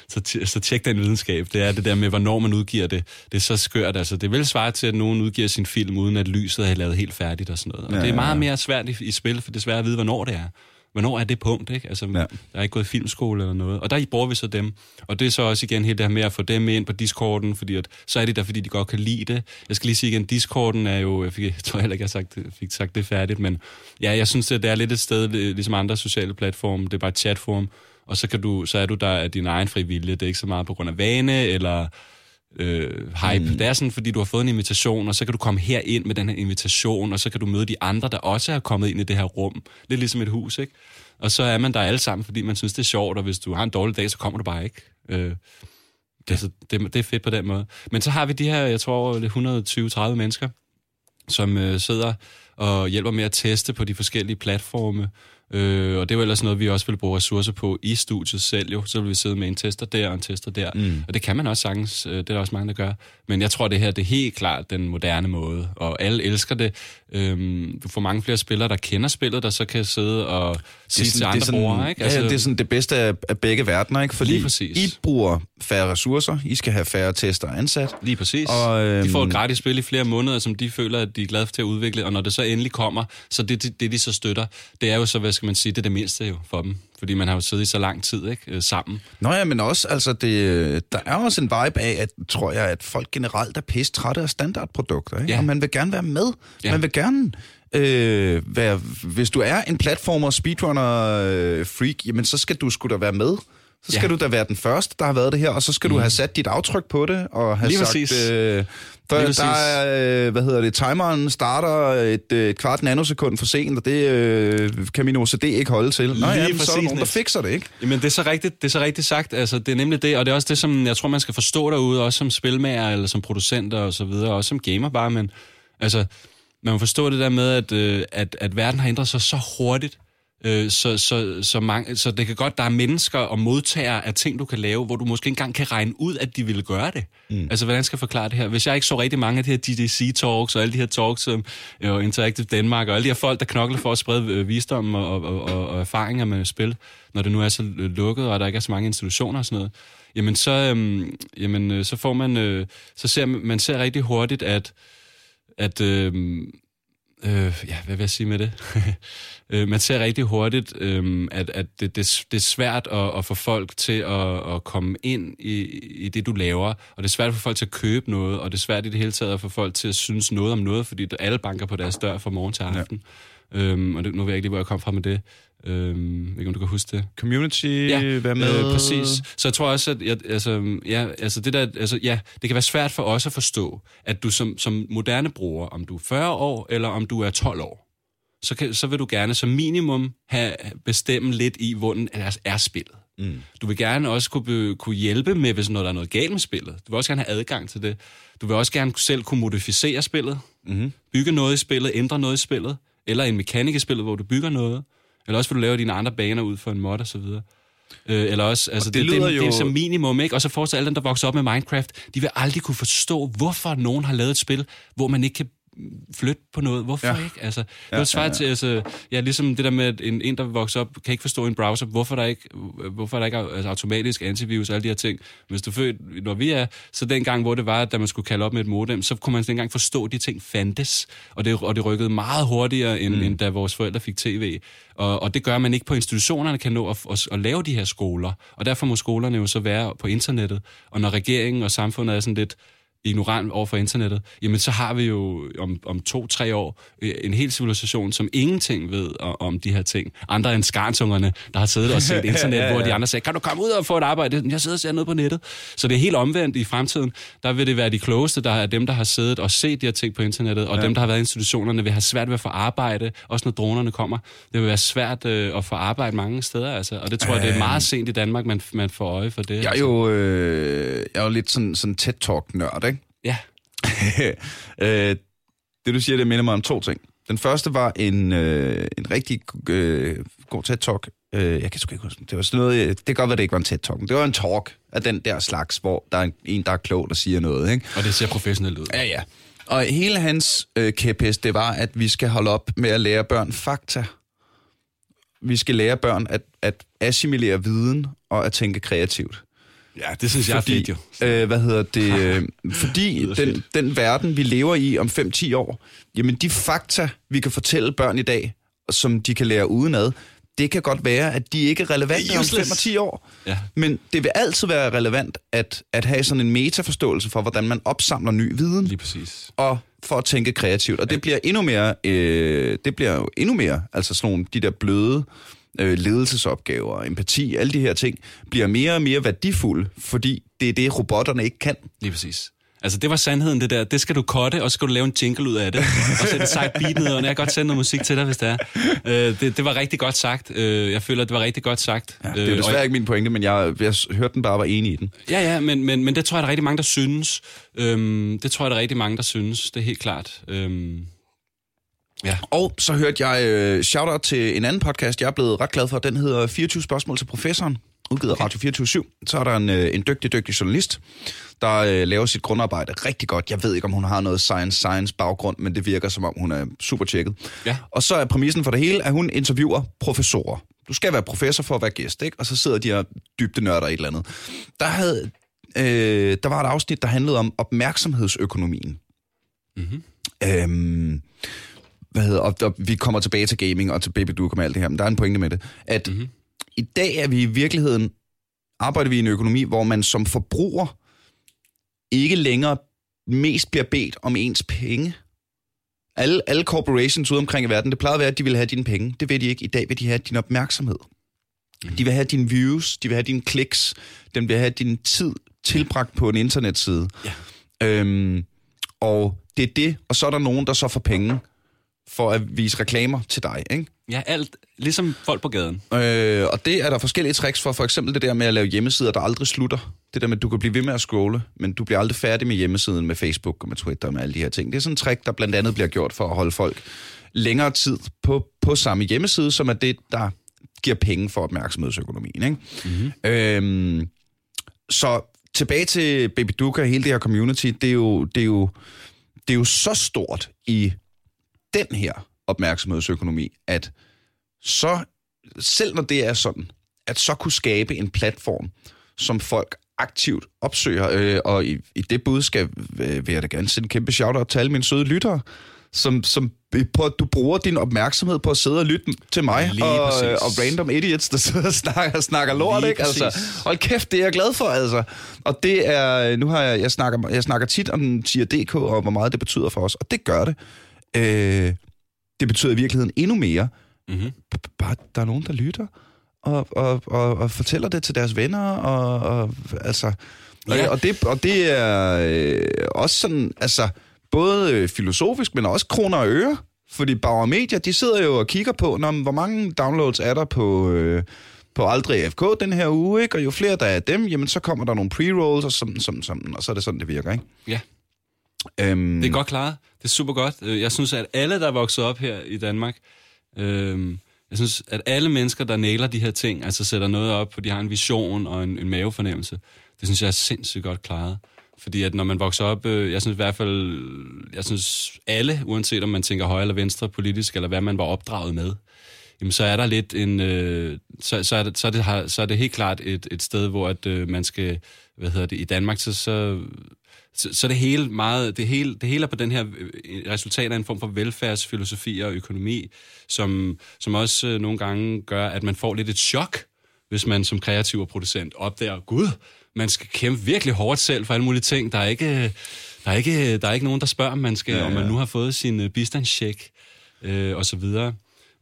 så, så tjek den videnskab. Det er det der med, hvornår man udgiver det. Det er så skørt. Altså, det vil svare til, at nogen udgiver sin film, uden at lyset er lavet helt færdigt og sådan noget. Og Ja, det er meget mere svært i, i spil, for det er svært at vide, hvornår det er. Hvornår er det punkt, ikke? Altså, Ja. der er ikke gået filmskole eller noget. Og der bruger vi så dem. Og det er så også igen helt det her med at få dem ind på Discorden, fordi at, så er det der, fordi de godt kan lide det. Jeg skal lige sige igen, Discorden er jo, jeg, fik, jeg tror heller ikke, jeg sagt, fik sagt det færdigt, men ja, jeg synes, at det er lidt et sted, li- ligesom andre sociale platforme, det er bare et chatforum, og så, kan du, så er du der af din egen fri vilje. Det er ikke så meget på grund af vane, eller øh, hype. Mm. Det er sådan, fordi du har fået en invitation, og så kan du komme her ind med den her invitation, og så kan du møde de andre, der også er kommet ind i det her rum. Lidt ligesom et hus, ikke? Og så er man der alle sammen, fordi man synes, det er sjovt, og hvis du har en dårlig dag, så kommer du bare ikke. Øh, det, så det, det er fedt på den måde. Men så har vi de her, jeg tror, 120-30 mennesker, som øh, sidder og hjælper med at teste på de forskellige platforme. Øh, og det er jo ellers noget, vi også vil bruge ressourcer på i studiet selv jo. Så vil vi sidde med en tester der og en tester der. Mm. Og det kan man også sagtens. øh, Det er der også mange, der gør. Men jeg tror, det her det er helt klart den moderne måde. Og alle elsker det. Øhm, du får mange flere spillere, der kender spillet, der så kan sidde og sige til andre brugere. Ikke? Altså, ja, det er sådan det bedste af, af begge verdener, ikke? Fordi Lige præcis. I bruger færre ressourcer, I skal have færre tester ansat. Lige præcis. Og, øhm, øhm, de får et gratis spil i flere måneder, som de føler, at de er glade for til at udvikle, og når det så endelig kommer, så det, det, det de så støtter, det er jo så, hvad skal man sige, det er det mindste jo for dem. Fordi man har jo siddet i så lang tid ikke, øh, sammen. Nå ja, men også, altså, det, der er også en vibe af, at, tror jeg, at folk generelt er pisse trætte af standardprodukter, ikke? Ja. Og man vil gerne være med. Ja. Man vil gerne øh, være, hvis du er en platformer, speedrunner, øh, freak, jamen så skal du sgu da være med. Så skal Ja. du da være den første, der har været det her, og så skal mm. du have sat dit aftryk på det, og have Lige sagt... præcis. Øh, der, Lige der er, øh, hvad hedder det, timeren starter et, øh, et kvart nanosekund for sent, og det øh, kan min OCD ikke holde til. Nå ja, så er der nogen, der fikser det, ikke? Jamen, det er så rigtigt, det er så rigtigt sagt. Altså, det er nemlig det, og det er også det, som jeg tror, man skal forstå derude, også som spilmager, eller som producenter og så videre, også som gamer bare, men altså, man må forstå det der med, at, øh, at, at verden har ændret sig så hurtigt, øh, så, så, så, mange, så det kan godt, der er mennesker og modtagere af ting, du kan lave, hvor du måske ikke engang kan regne ud, at de ville gøre det. Mm. Altså, hvordan skal jeg forklare det her? Hvis jeg ikke så rigtig mange af de her DDC-talks, og alle de her talks som øh, Interactive Danmark, og alle de her folk, der knokler for at sprede øh, visdom og, og, og, og erfaringer med spil, når det nu er så øh, lukket, og der ikke er så mange institutioner og sådan noget, jamen så, øhm, jamen, øh, så får man, øh, så ser man, man ser rigtig hurtigt, at, at øh, øh, ja, hvad vil jeg sige med det? øh, man ser rigtig hurtigt, øh, at, at det, det, det er svært at, at få folk til at, at komme ind i, i det, du laver, og det er svært at få folk til at købe noget, og det er svært i det hele taget at få folk til at synes noget om noget, fordi alle banker på deres dør fra morgen til aften. Ja. Øhm, og det, nu ved jeg ikke lige, hvor jeg kom fra med det. Øhm, ikke, om du kan huske det. Community, Ja, være med. Øh, præcis. Så jeg tror også, at jeg, altså, ja, altså det der, altså, ja, det kan være svært for os at forstå, at du som, som moderne bruger, om du er 40 år, eller om du er 12 år, så, kan, så vil du gerne som minimum have bestemme lidt i, hvordan er, er spillet. Mm. Du vil gerne også kunne, be, kunne hjælpe med, hvis noget, der er noget galt med spillet. Du vil også gerne have adgang til det. Du vil også gerne selv kunne modificere spillet. Mm-hmm. Bygge noget i spillet, ændre noget i spillet. Eller en mekanik i spillet, hvor du bygger noget. Eller også vil du lave dine andre baner ud for en mod og så videre. Øh, eller også, altså det det, det, lyder det, jo- det er som minimum, ikke? Og så forestil alle dem, der vokser op med Minecraft, de vil aldrig kunne forstå, hvorfor nogen har lavet et spil, hvor man ikke kan flytte på noget. Hvorfor Ja. ikke? Altså, det Ja, er svært ja, ja. til, altså, ja, ligesom det der med, at en, en, der vokser op, kan ikke forstå en browser, hvorfor der ikke, hvorfor der ikke er altså, automatisk antivirus og alle de her ting. Hvis du født, når vi er, så dengang, hvor det var, da man skulle kalde op med et modem, så kunne man dengang forstå, at de ting fandtes, og det, og det rykkede meget hurtigere, end, mm. end da vores forældre fik tv. Og, og det gør man ikke på institutionerne, kan nå at, at, at lave de her skoler. Og derfor må skolerne jo så være på internettet. Og når regeringen og samfundet er sådan lidt ignorant over for internettet, jamen så har vi jo om, om to-tre år øh, en hel civilisation, som ingenting ved om de her ting. Andre end skarnsungerne, der har siddet og set internet, Ja, ja, ja. hvor de andre sagde, kan du komme ud og få et arbejde? Jeg sidder og ser noget på nettet. Så det er helt omvendt i fremtiden. Der vil det være de klogeste, der er dem, der har siddet og set de her ting på internettet, og ja. dem, der har været i institutionerne, vil have svært ved at få arbejde, også når dronerne kommer. Det vil være svært øh, at få arbejde mange steder, altså. og det tror jeg, det er meget sent i Danmark, man, man får øje for det. Jeg er altså. jo, øh, jeg er jo lidt sådan, sådan TED-talk-nørd, ikke? Ja, øh, det du siger, det minder mig om to ting. Den første var en, øh, en rigtig øh, god TED-talk Øh, jeg kan sgu ikke huske det. Var sådan noget, det kan godt være, det ikke var en tæt talk. Det var en talk af den der slags, hvor der er en, der er klog, der siger noget. Ikke? Og det ser professionelt ud. Ja, ja. Og hele hans øh, kæphest, det var, at vi skal holde op med at lære børn fakta. Vi skal lære børn at, at assimilere viden og at tænke kreativt. Ja, det synes jeg er fedt jo. Øh, hvad hedder det? Øh, fordi den, fedt. den verden, vi lever i om 5-10 år, jamen de fakta, vi kan fortælle børn i dag, som de kan lære udenad, det kan godt være, at de ikke er relevante om Useless. 5 og 10 år. Ja. Men det vil altid være relevant at, at have sådan en metaforståelse for, hvordan man opsamler ny viden Lige præcis. og for at tænke kreativt. Og det bliver endnu mere, øh, det bliver jo endnu mere, altså sådan nogle, de der bløde øh, ledelsesopgaver, empati, alle de her ting, bliver mere og mere værdifulde, fordi det er det, robotterne ikke kan. Lige præcis. Altså, det var sandheden, det der. Det skal du kotte, og så skal du lave en jingle ud af det. og sætte et sejt beat ned, og jeg kan godt sende noget musik til dig, hvis det er. Øh, det, det var rigtig godt sagt. Øh, jeg føler, det var rigtig godt sagt. Ja, det er jo Øh, desværre ikke min pointe, men jeg, jeg hørte den bare og var enig i den. Ja, ja, men, men, men det tror jeg, der er rigtig mange, der synes. Øhm, det tror jeg, der er rigtig mange, der synes. Det er helt klart. Øhm, ja. Og så hørte jeg øh, shout-out til en anden podcast, jeg er blevet ret glad for. Den hedder 24 spørgsmål til professoren, udgivet af Radio 24 Så er der en, øh, en dygtig, dygtig journalist, der øh, laver sit grundarbejde rigtig godt. Jeg ved ikke, om hun har noget science-science baggrund, men det virker, som om hun er super tjekket. Ja. Og så er præmissen for det hele, at hun interviewer professorer. Du skal være professor for at være gæst, ikke? Og så sidder de her dybde nørder i et eller andet. Der, havde, øh, der var et afsnit, der handlede om opmærksomhedsøkonomien. Mm-hmm. Øhm, hvad hedder, og, og vi kommer tilbage til gaming og til Baby Duke og alt det her, men der er en pointe med det, at Mhm. mm-hmm. i dag er vi i virkeligheden, arbejder vi i en økonomi, hvor man som forbruger ikke længere mest bliver bedt om ens penge. Alle, alle corporations ude omkring i verden, det plejede at være, at de vil have dine penge. Det vil de ikke. I dag vil de have din opmærksomhed. De vil have dine views, de vil have dine kliks, den vil have din tid tilbragt på en internetside. Ja. Øhm, og det er det, og så er der nogen, der så får penge for at vise reklamer til dig, ikke? Ja, alt. Ligesom folk på gaden. Øh, og det er der forskellige tricks for. For eksempel det der med at lave hjemmesider, der aldrig slutter. Det der med, at du kan blive ved med at scrolle, men du bliver aldrig færdig med hjemmesiden med Facebook og med Twitter og med alle de her ting. Det er sådan en trick, der blandt andet bliver gjort for at holde folk længere tid på, på samme hjemmeside, som er det, der giver penge for opmærksomhedsøkonomien. Ikke? Mm-hmm. Øhm, så tilbage til Baby Duke og hele det her community, det er jo, det er jo, det er jo så stort i den her opmærksomhedsøkonomi, at så, selv når det er sådan, at så kunne skabe en platform, som folk aktivt opsøger, øh, og i, i det budskab øh, vil jeg da gerne sende en kæmpe shout-out til alle mine søde lyttere, som, som på, at du bruger din opmærksomhed på at sidde og lytte til mig Lige og, præcis. og random idiots, der sidder og snakker, snakker lort, Lige ikke? Altså, hold kæft, det er jeg glad for, altså. Og det er, nu har jeg, jeg snakker, jeg snakker tit om TIR.dk og hvor meget det betyder for os, og det gør det. Øh, det betyder i virkeligheden endnu mere, Mm-hmm. bare der er nogen, der lytter og, og, og, og fortæller det til deres venner, og, og altså... Og, Ja. og, det, og det er øh, også sådan, altså, både øh, filosofisk, men også kroner og øre. Fordi Bauer Media, de sidder jo og kigger på, når, hvor mange downloads er der på, øh, på Aldrig FK den her uge, ikke? Og jo flere der er af dem, jamen så kommer der nogle pre-rolls, og sådan, sådan, sådan, og så er det sådan, det virker, ikke? Ja. Øhm, Det er godt klaret. Det er super godt. Øh, jeg synes, at alle, der er vokset op her i Danmark, øhm, jeg synes, at alle mennesker, der næler de her ting, altså sætter noget op, for de har en vision og en, en mavefornemmelse, det synes jeg er sindssygt godt klaret. Fordi at når man vokser op, øh, jeg synes i hvert fald, jeg synes alle, uanset om man tænker højre eller venstre politisk, eller hvad man var opdraget med, jamen så er der lidt en, øh, så, så, er det, så, er det, har- så er det helt klart et, et sted, hvor at, øh, man skal, hvad hedder det, i Danmark, så, så, så, så det hele meget, det hele, det hele er på den her øh, resultat af en form for velfærdsfilosofi og økonomi, som, som også øh, nogle gange gør, at man får lidt et chok, hvis man som kreativ og producent opdager, gud, man skal kæmpe virkelig hårdt selv for alle mulige ting. Der er ikke, der er ikke, der er ikke nogen, der spørger, om man, skal, ja, ja. om man nu har fået sin øh, bistandscheck øh, og så videre.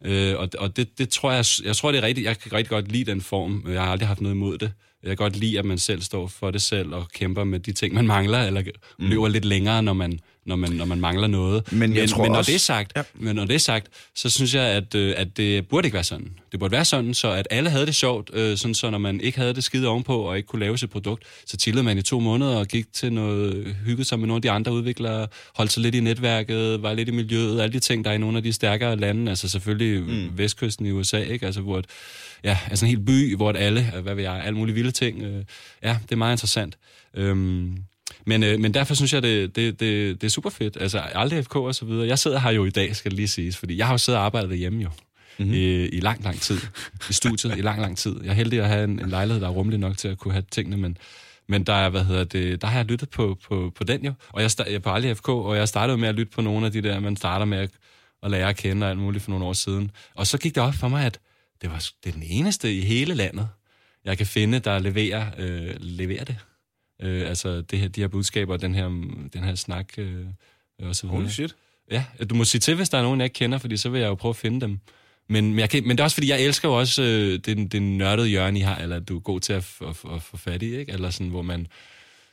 Øh, og og det, det tror jeg, jeg tror, det er rigtigt. Jeg kan rigtig godt lide den form. Jeg har aldrig haft noget imod det. Jeg kan godt lide, at man selv står for det selv og kæmper med de ting, man mangler, eller løber lidt længere, når man, når man, når man mangler noget. Men jeg men, tror men når også- det er sagt, Ja. ja. men når det er sagt, så synes jeg, at, øh, at det burde ikke være sådan. Det burde være sådan, så at alle havde det sjovt, øh, sådan så når man ikke havde det skide ovenpå og ikke kunne lave sit produkt, så chillede man i to måneder og gik til noget, hyggede sig med nogle af de andre udviklere, holdt sig lidt i netværket, var lidt i miljøet, alle de ting, der er i nogle af de stærkere lande, altså selvfølgelig mm. vestkysten i USA, ikke? Altså hvor et, ja, altså en hel by, hvor alle, øh, hvad ved jeg, alle mulige vilde ting, øh, ja, det er meget interessant. Øhm, men, øh, men derfor synes jeg, det, det, det, det er super fedt. Altså, aldrig FK og så videre. Jeg sidder her jo i dag, skal det lige siges, fordi jeg har jo siddet og arbejdet derhjemme jo. Mm-hmm. I, I lang, lang tid. I studiet i lang, lang tid. Jeg er heldig at have en, en lejlighed, der er rummelig nok til at kunne have tingene, men, men der, er, hvad hedder det, der har jeg lyttet på, på, på den jo. Og jeg, jeg på aldrig FK, og jeg startede med at lytte på nogle af de der, man starter med at, at lære at kende og alt muligt for nogle år siden. Og så gik det op for mig, at det, var, det er den eneste i hele landet, jeg kan finde, der leverer, øh, leverer det. Øh, altså det her, de her budskaber, den her, den her snak øh, og så videre. Holy shit. Ja, du må sige til, hvis der er nogen, jeg ikke kender, fordi så vil jeg jo prøve at finde dem. Men, men, jeg kan, men det er også, fordi jeg elsker jo også øh, den, den nørdede hjørne, I har, eller at du er god til at, at, f- at få fat i, ikke? Eller sådan, hvor man...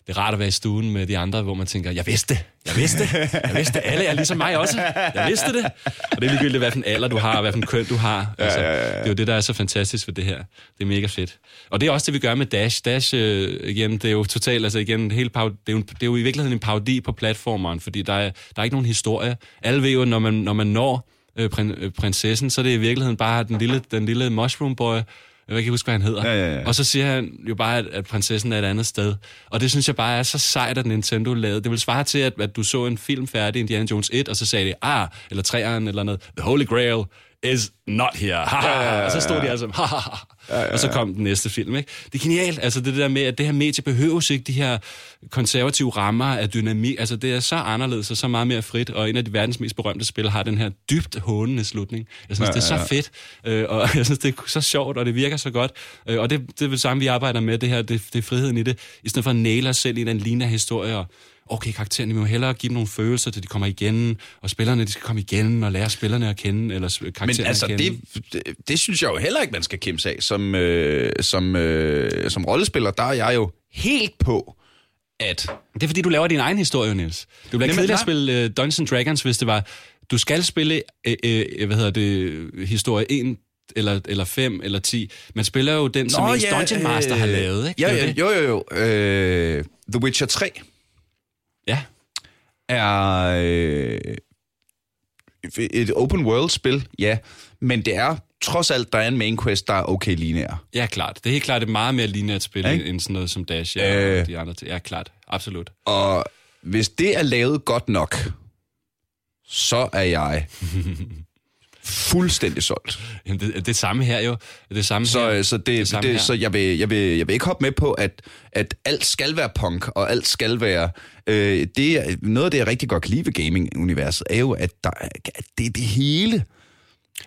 Det er rart at være i stuen med de andre, hvor man tænker, jeg vidste det, jeg vidste det, jeg vidste det, alle er ligesom mig også, jeg vidste det. Og det er ligegyldigt, hvad for en alder du har, hvad for en køn du har. Altså, Det er jo det, der er så fantastisk ved det her. Det er mega fedt. Og det er også det, vi gør med Dash. Dash, øh, igen, det er jo totalt, altså igen, hele det, er jo, det er jo i virkeligheden en parodi på platformeren, fordi der er, der er ikke nogen historie. Alle ved jo, når man, når man når øh, prin, øh, prinsessen, så er det i virkeligheden bare den lille, den lille mushroom boy, jeg kan ikke huske, hvad han hedder. Ja, ja, ja. Og så siger han jo bare, at, at prinsessen er et andet sted. Og det synes jeg bare er så sejt, at Nintendo lavede. Det vil svare til, at, at du så en film færdig, Indiana Jones 1, og så sagde de, ah, eller træeren, eller noget, The Holy Grail is not here. Ha, ha, ha. Og så stod de altså, ha, ha, ha. Og så kom den næste film, ikke? Det er genialt, altså det der med, at det her medie behøves ikke de her konservative rammer af dynamik. Altså det er så anderledes og så meget mere frit, og en af de verdens mest berømte spil har den her dybt hånende slutning. Jeg synes, Ja, det er så ja, ja. fedt, øh, og jeg synes, det er så sjovt, og det virker så godt. Øh, og det, det er det samme, vi arbejder med, det her, det, det er friheden i det, i stedet for at næle os selv i den lignende historie, og okay, karaktererne, vi må hellere give dem nogle følelser, til de kommer igen, og spillerne, de skal komme igen, og lære spillerne at kende, eller karaktererne Men altså, at kende. det, det, det synes jeg jo heller ikke, man skal kæmpe sig af. Som, øh, som, øh, som rollespiller, der er jeg jo helt på, at... Det er fordi, du laver din egen historie, Niels. Det bliver kedeligt at spille uh, Dungeons Dragons, hvis det var... Du skal spille, øh, øh, hvad hedder det, historie 1 eller, eller 5 eller 10. Man spiller jo den, som ens Dungeon Master har lavet, ikke? Ja, ja, jo, jo, jo. Øh, The Witcher 3 Ja, er øh, et open world spil, ja. Men det er trods alt, der er en main quest, der er okay lineær. ja, klart. Det er helt klart et meget mere lineært spil, Ja, end sådan noget som Dash ja, Øh. og de andre ting. Ja, klart. Absolut. Og hvis det er lavet godt nok, så er jeg fuldstændig solgt. Jamen, det, det samme her jo. Det samme Så, her. øh, så, det, det samme det, her. så jeg, vil, jeg, vil, jeg vil ikke hoppe med på, at, at alt skal være punk, og alt skal være... Øh, det, noget af det, jeg rigtig godt kan lide ved gaming-universet, er jo, at, der, er- at det er det hele.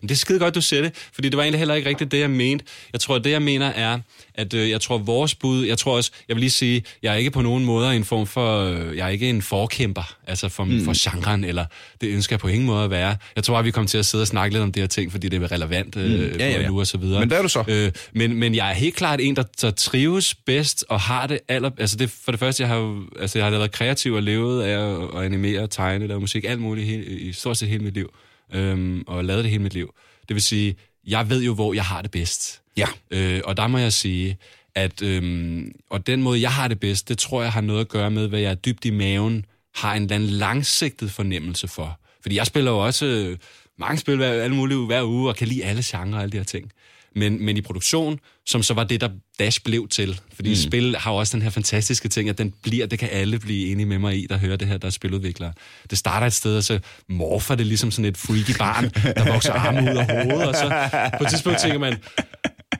Det er skide godt, du siger det, fordi det var egentlig heller ikke rigtigt det, jeg mente. Jeg tror, det jeg mener er, at øh, jeg tror, vores bud, jeg tror også, jeg vil lige sige, jeg er ikke på nogen måde en form for, øh, jeg er ikke en forkæmper, altså for, mm. for genren, eller det ønsker jeg på ingen måde at være. Jeg tror, at vi kommer til at sidde og snakke lidt om de her ting, fordi det er relevant øh, mm. Ja, ja, ja. nu og så videre. Men hvad er du så? Øh, men, men jeg er helt klart en, der, der trives bedst og har det aller... Altså det, for det første, jeg har, jo- altså jeg har været kreativ og levet af at, at animere, tegne, lave musik, alt muligt hele, i stort set hele mit liv. Øhm, og lavet det hele mit liv. Det vil sige, jeg ved jo, hvor jeg har det bedst. Ja. Øh, og der må jeg sige, at øhm, og den måde, jeg har det bedst, det tror jeg har noget at gøre med, hvad jeg dybt i maven har en eller anden langsigtet fornemmelse for. Fordi jeg spiller jo også øh, mange spil hver, alle mulige hver uge, og kan lide alle genrer og alle de her ting. Men, men i produktion, som så var det, der Dash blev til. Fordi mm. spil har jo også den her fantastiske ting, at den bliver, det kan alle blive enige med mig i, der hører det her, der er spiludviklere. Det starter et sted, og så morfer det ligesom sådan et freaky barn, der vokser arme ud af hovedet, og så på et tidspunkt tænker man,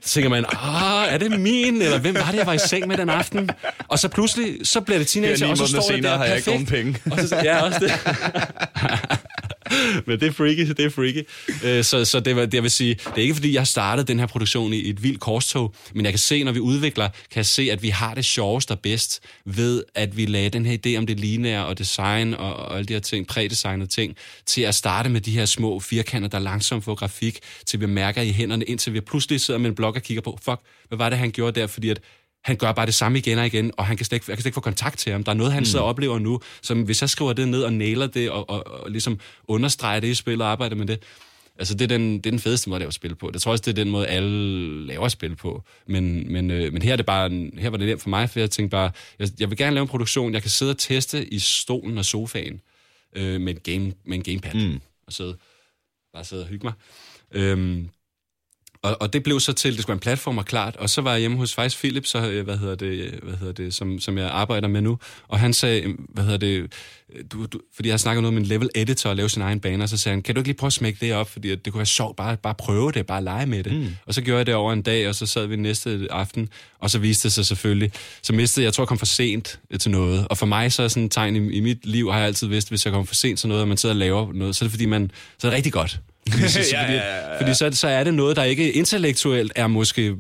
så tænker man, ah, er det min? Eller hvem var det, jeg var i seng med den aften? Og så pludselig, så bliver det teenager, og så står det der har jeg ikke perfekt. nogen penge. Og så, ja, også det. Men det er freaky, det er freaky. Øh, Så, så det, var- det, jeg vil sige, det er ikke fordi, jeg har startet den her produktion i et vildt korstog, men jeg kan se, når vi udvikler, kan jeg se, at vi har det sjovest og bedst ved, at vi lagde den her idé om det lineære og design og, og alle de her ting, prædesignede ting, til at starte med de her små firkanter, der langsomt får grafik, til vi mærker i hænderne, indtil vi pludselig sidder med en blok og kigger på, fuck, hvad var det, han gjorde der? Fordi at han gør bare det samme igen og igen, og han kan slet ikke, jeg kan slet ikke få kontakt til ham. Der er noget, han mm. sidder og oplever nu, som hvis jeg skriver det ned og nailer det, og, og, og ligesom understreger det i spil og arbejder med det, Altså, det er, den, det er den fedeste måde at lave spil på. Jeg tror også, det er den måde, alle laver spil på. Men, men, øh, men her, er det bare, her var det nemt for mig, for jeg tænkte bare, jeg, jeg vil gerne lave en produktion, jeg kan sidde og teste i stolen og sofaen øh, med, en game, med en gamepad. Mm. Og sidde, bare sidde og hygge mig. Øhm, og, og det blev så til, det skulle være en platform og klart, og så var jeg hjemme hos faktisk Philip, så, øh, hvad hedder det, hvad hedder det som, som jeg arbejder med nu, og han sagde, hvad hedder det, du, du, fordi jeg har snakket noget med en level editor og lave sin egen baner, så sagde han, kan du ikke lige prøve at smække det op, fordi det kunne være sjovt, bare, bare prøve det, bare lege med det. Mm. Og så gjorde jeg det over en dag, og så sad vi næste aften, og så viste det sig selvfølgelig, så mistede jeg, jeg tror jeg kom for sent til noget, og for mig så er sådan en tegn i, i mit liv, har jeg altid vidst, hvis jeg kommer for sent til noget, og man sidder og laver noget, så er det fordi, man, så er det rigtig godt. ja, ja, ja, ja. Fordi så, så er det noget, der ikke intellektuelt er måske,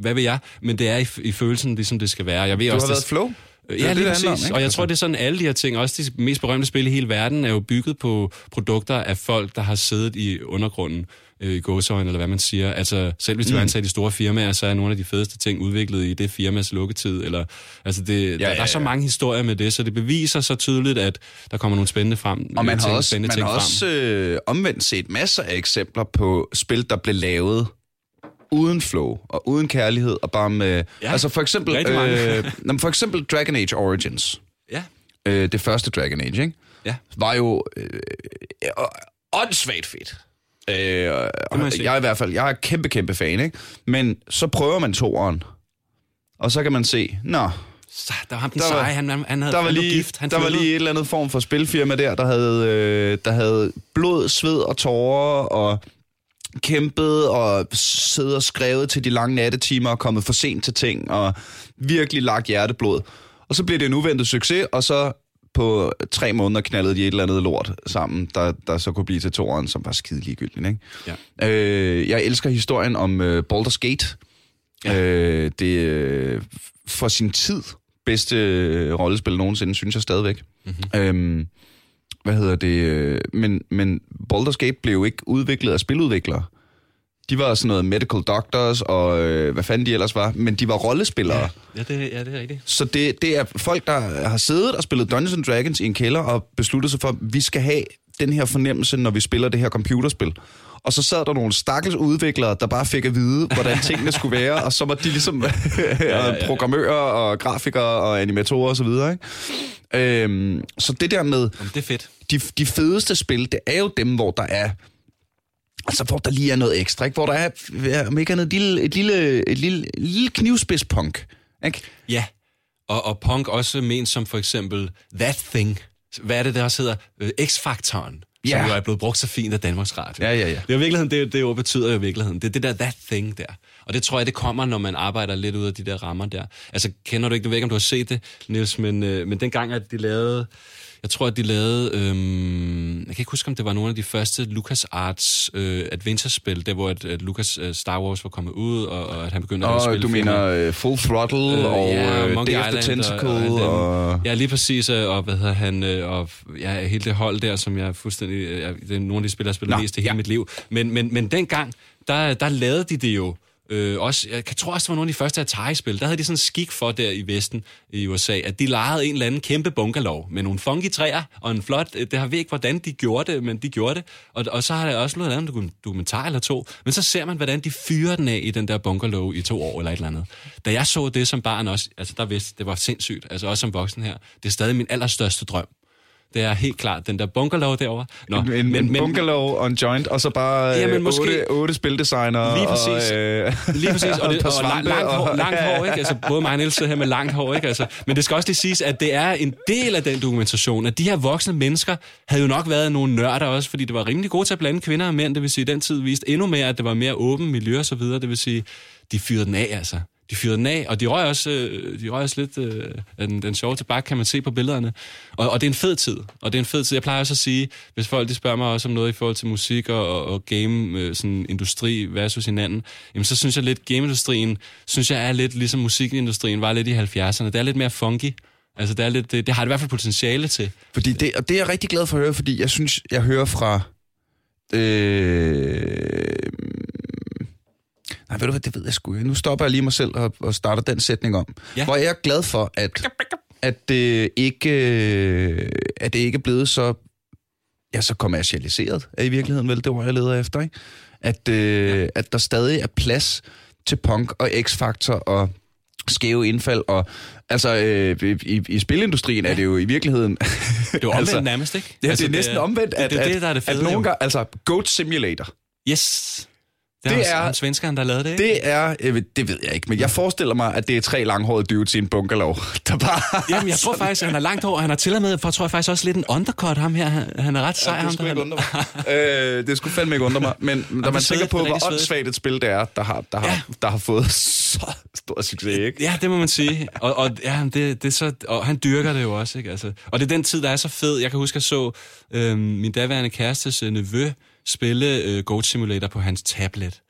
hvad ved jeg, men det er i, i følelsen, ligesom det skal være. Jeg ved du også, har været flow? Ja, lige præcis. Om, og jeg tror, det er sådan, alle de her ting, også de mest berømte spil i hele verden, er jo bygget på produkter af folk, der har siddet i undergrunden øh, i gåsøjne, eller hvad man siger. Altså, selv hvis du mm. er ansat i store firmaer, så er nogle af de fedeste ting udviklet i det firmas lukketid. Eller, altså det, ja, der, ja, ja. der er så mange historier med det, så det beviser så tydeligt, at der kommer nogle spændende frem. Og man ting, har også, man har også øh, omvendt set masser af eksempler på spil, der blev lavet uden flow og uden kærlighed og bare med... Ja, altså for eksempel, øh, for eksempel Dragon Age Origins. Ja. Øh, det første Dragon Age, ikke? Ja. Var jo øh, åndssvagt fedt. Øh, jeg, jeg er i hvert fald, jeg er kæmpe, kæmpe fan, ikke? Men så prøver man toeren, og så kan man se, nå, så, der var ham den der seje, han, han havde der var lige, gift. Han der var lige et eller andet form for spilfirma der, der havde, øh, der havde blod, sved og tårer og kæmpet og siddet og skrevet til de lange nattetimer og kommet for sent til ting og virkelig lagt hjerteblod. Og så blev det en uventet succes, og så på tre måneder knaldede de et eller andet lort sammen, der, der så kunne blive til toren, som var skide ligegyldigt. Ikke? Ja. Øh, jeg elsker historien om uh, Baldur's Gate. Ja. Øh, det øh, for sin tid bedste øh, rollespil nogensinde, synes jeg stadigvæk. Mm-hmm. Øhm, hvad hedder det? Øh, men, men Baldur's Gate blev ikke udviklet af spiludviklere. De var sådan noget medical doctors, og øh, hvad fanden de ellers var, men de var rollespillere. Ja, ja, det, ja det er rigtigt. Så det, det er folk, der har siddet og spillet Dungeons Dragons i en kælder, og besluttet sig for, at vi skal have den her fornemmelse, når vi spiller det her computerspil. Og så sad der nogle stakkels udviklere, der bare fik at vide, hvordan tingene skulle være, og så var de ligesom ja, ja, ja. programmører og grafikere og animatorer osv. Så, ikke? Øhm, så det der med... Jamen, det er fedt. De, de fedeste spil, det er jo dem, hvor der er Altså, hvor der lige er noget ekstra, ikke? Hvor der er, om ikke andet, et lille, et lille, et lille, lille knivspids-punk, ikke? Ja, og, og punk også ment som for eksempel That Thing. Hvad er det, der også hedder? Øh, X-faktoren. Ja. Som jo er blevet brugt så fint af Danmarks Radio. Ja, ja, ja. Det er jo virkeligheden, det, det ord betyder jo i virkeligheden. Det er det der that thing der. Og det tror jeg, det kommer, når man arbejder lidt ud af de der rammer der. Altså, kender du ikke, du ved ikke, om du har set det, Niels, men, øh, men dengang, at de lavede jeg tror, at de lavede... Øhm, jeg kan ikke huske, om det var nogle af de første LucasArts øh, adventure-spil, der hvor at, at Lucas uh, Star Wars var kommet ud, og, og at han begyndte oh, at spille du mener uh, Full Throttle øh, og ja, uh, Day of the Tentacle og... og, og... Ja, lige præcis, og hvad hedder han, og ja, hele det hold der, som jeg fuldstændig... Ja, det er nogle af de spil, jeg har spillet mest i hele ja. mit liv. Men, men, men dengang, der, der lavede de det jo Øh, også, jeg tror også, det var nogle af de første Atari-spil. Der havde de sådan skik for der i Vesten, i USA, at de lejede en eller anden kæmpe bunkerlov med nogle funky træer og en flot... Øh, det har vi ikke, hvordan de gjorde det, men de gjorde det. Og, og så har der også lavet en dokumentar eller to. Men så ser man, hvordan de fyrer den af i den der bunkerlov i to år eller et eller andet. Da jeg så det som barn også, altså der vidste, det var sindssygt. Altså også som voksen her. Det er stadig min allerstørste drøm det er helt klart den der bunkerlov derovre. Nå, en, en, men, en bunkerlov og en joint, og så bare ja, men måske, otte, otte spildesigner. Lige præcis. Og, øh, lige præcis. Og, det, og, og lang, langt, hår, langt hår, ikke? Altså, både mig og Niels her med langt hår, ikke? Altså, men det skal også lige siges, at det er en del af den dokumentation, at de her voksne mennesker havde jo nok været nogle nørder også, fordi det var rimelig gode til at blande kvinder og mænd. Det vil sige, at den tid viste endnu mere, at det var mere åben miljø og så videre. Det vil sige, de fyrede den af, altså de fyrede den af, og de røg også, øh, de røg også lidt øh, den, den sjove tilbage, kan man se på billederne. Og, og det er en fed tid, og det er en fed tid. Jeg plejer også at sige, hvis folk de spørger mig også om noget i forhold til musik og, og, og game, øh, sådan industri versus hinanden, jamen så synes jeg lidt, gameindustrien, synes jeg er lidt ligesom musikindustrien var lidt i 70'erne. Det er lidt mere funky. Altså det, er lidt, det, det har det i hvert fald potentiale til. Fordi det, og det er jeg rigtig glad for at høre, fordi jeg synes, jeg hører fra... Øh, Nej, ved du hvad, det ved jeg sgu ikke. Nu stopper jeg lige mig selv og, og starter den sætning om. Ja. Hvor jeg er glad for, at, at, det ikke, øh, at det ikke er blevet så, ja, så kommercialiseret, er i virkeligheden vel det ord, jeg leder efter, ikke? At, øh, ja. at der stadig er plads til punk og x-faktor og skæve indfald, og altså øh, i, i spilindustrien ja. er det jo i virkeligheden... Det er jo omvendt altså, nærmest, ikke? Det, altså, det er næsten omvendt, at, det, det, det, der er det at, fede, at nogen gange, altså Goat Simulator, Yes. Det, Det det er, er- er svenskeren, der lavede det, ikke? det er, øh, det ved jeg ikke, men jeg forestiller mig, at det er tre langhårede dudes i en bunkerlov, der bare... Jamen, jeg tror faktisk, at han er langt over. Han har til og med, for tror jeg faktisk også lidt en undercut, ham her. Han, er ret sej, Ja, ham det skulle der. ikke undre mig. øh, det skulle fandme ikke undre mig. Men når er man tænker på, er hvor åndssvagt et spil det er, der har, der har, Ja. der har fået så stor succes, ikke? Ja, det må man sige. Og, og, ja, det, det er så, og han dyrker det jo også. Ikke? Altså, og det er den tid, der er så fed. Jeg kan huske, at jeg så øh, min daværende kærestes øh, nevø spille øh, Goat Simulator på hans tablet.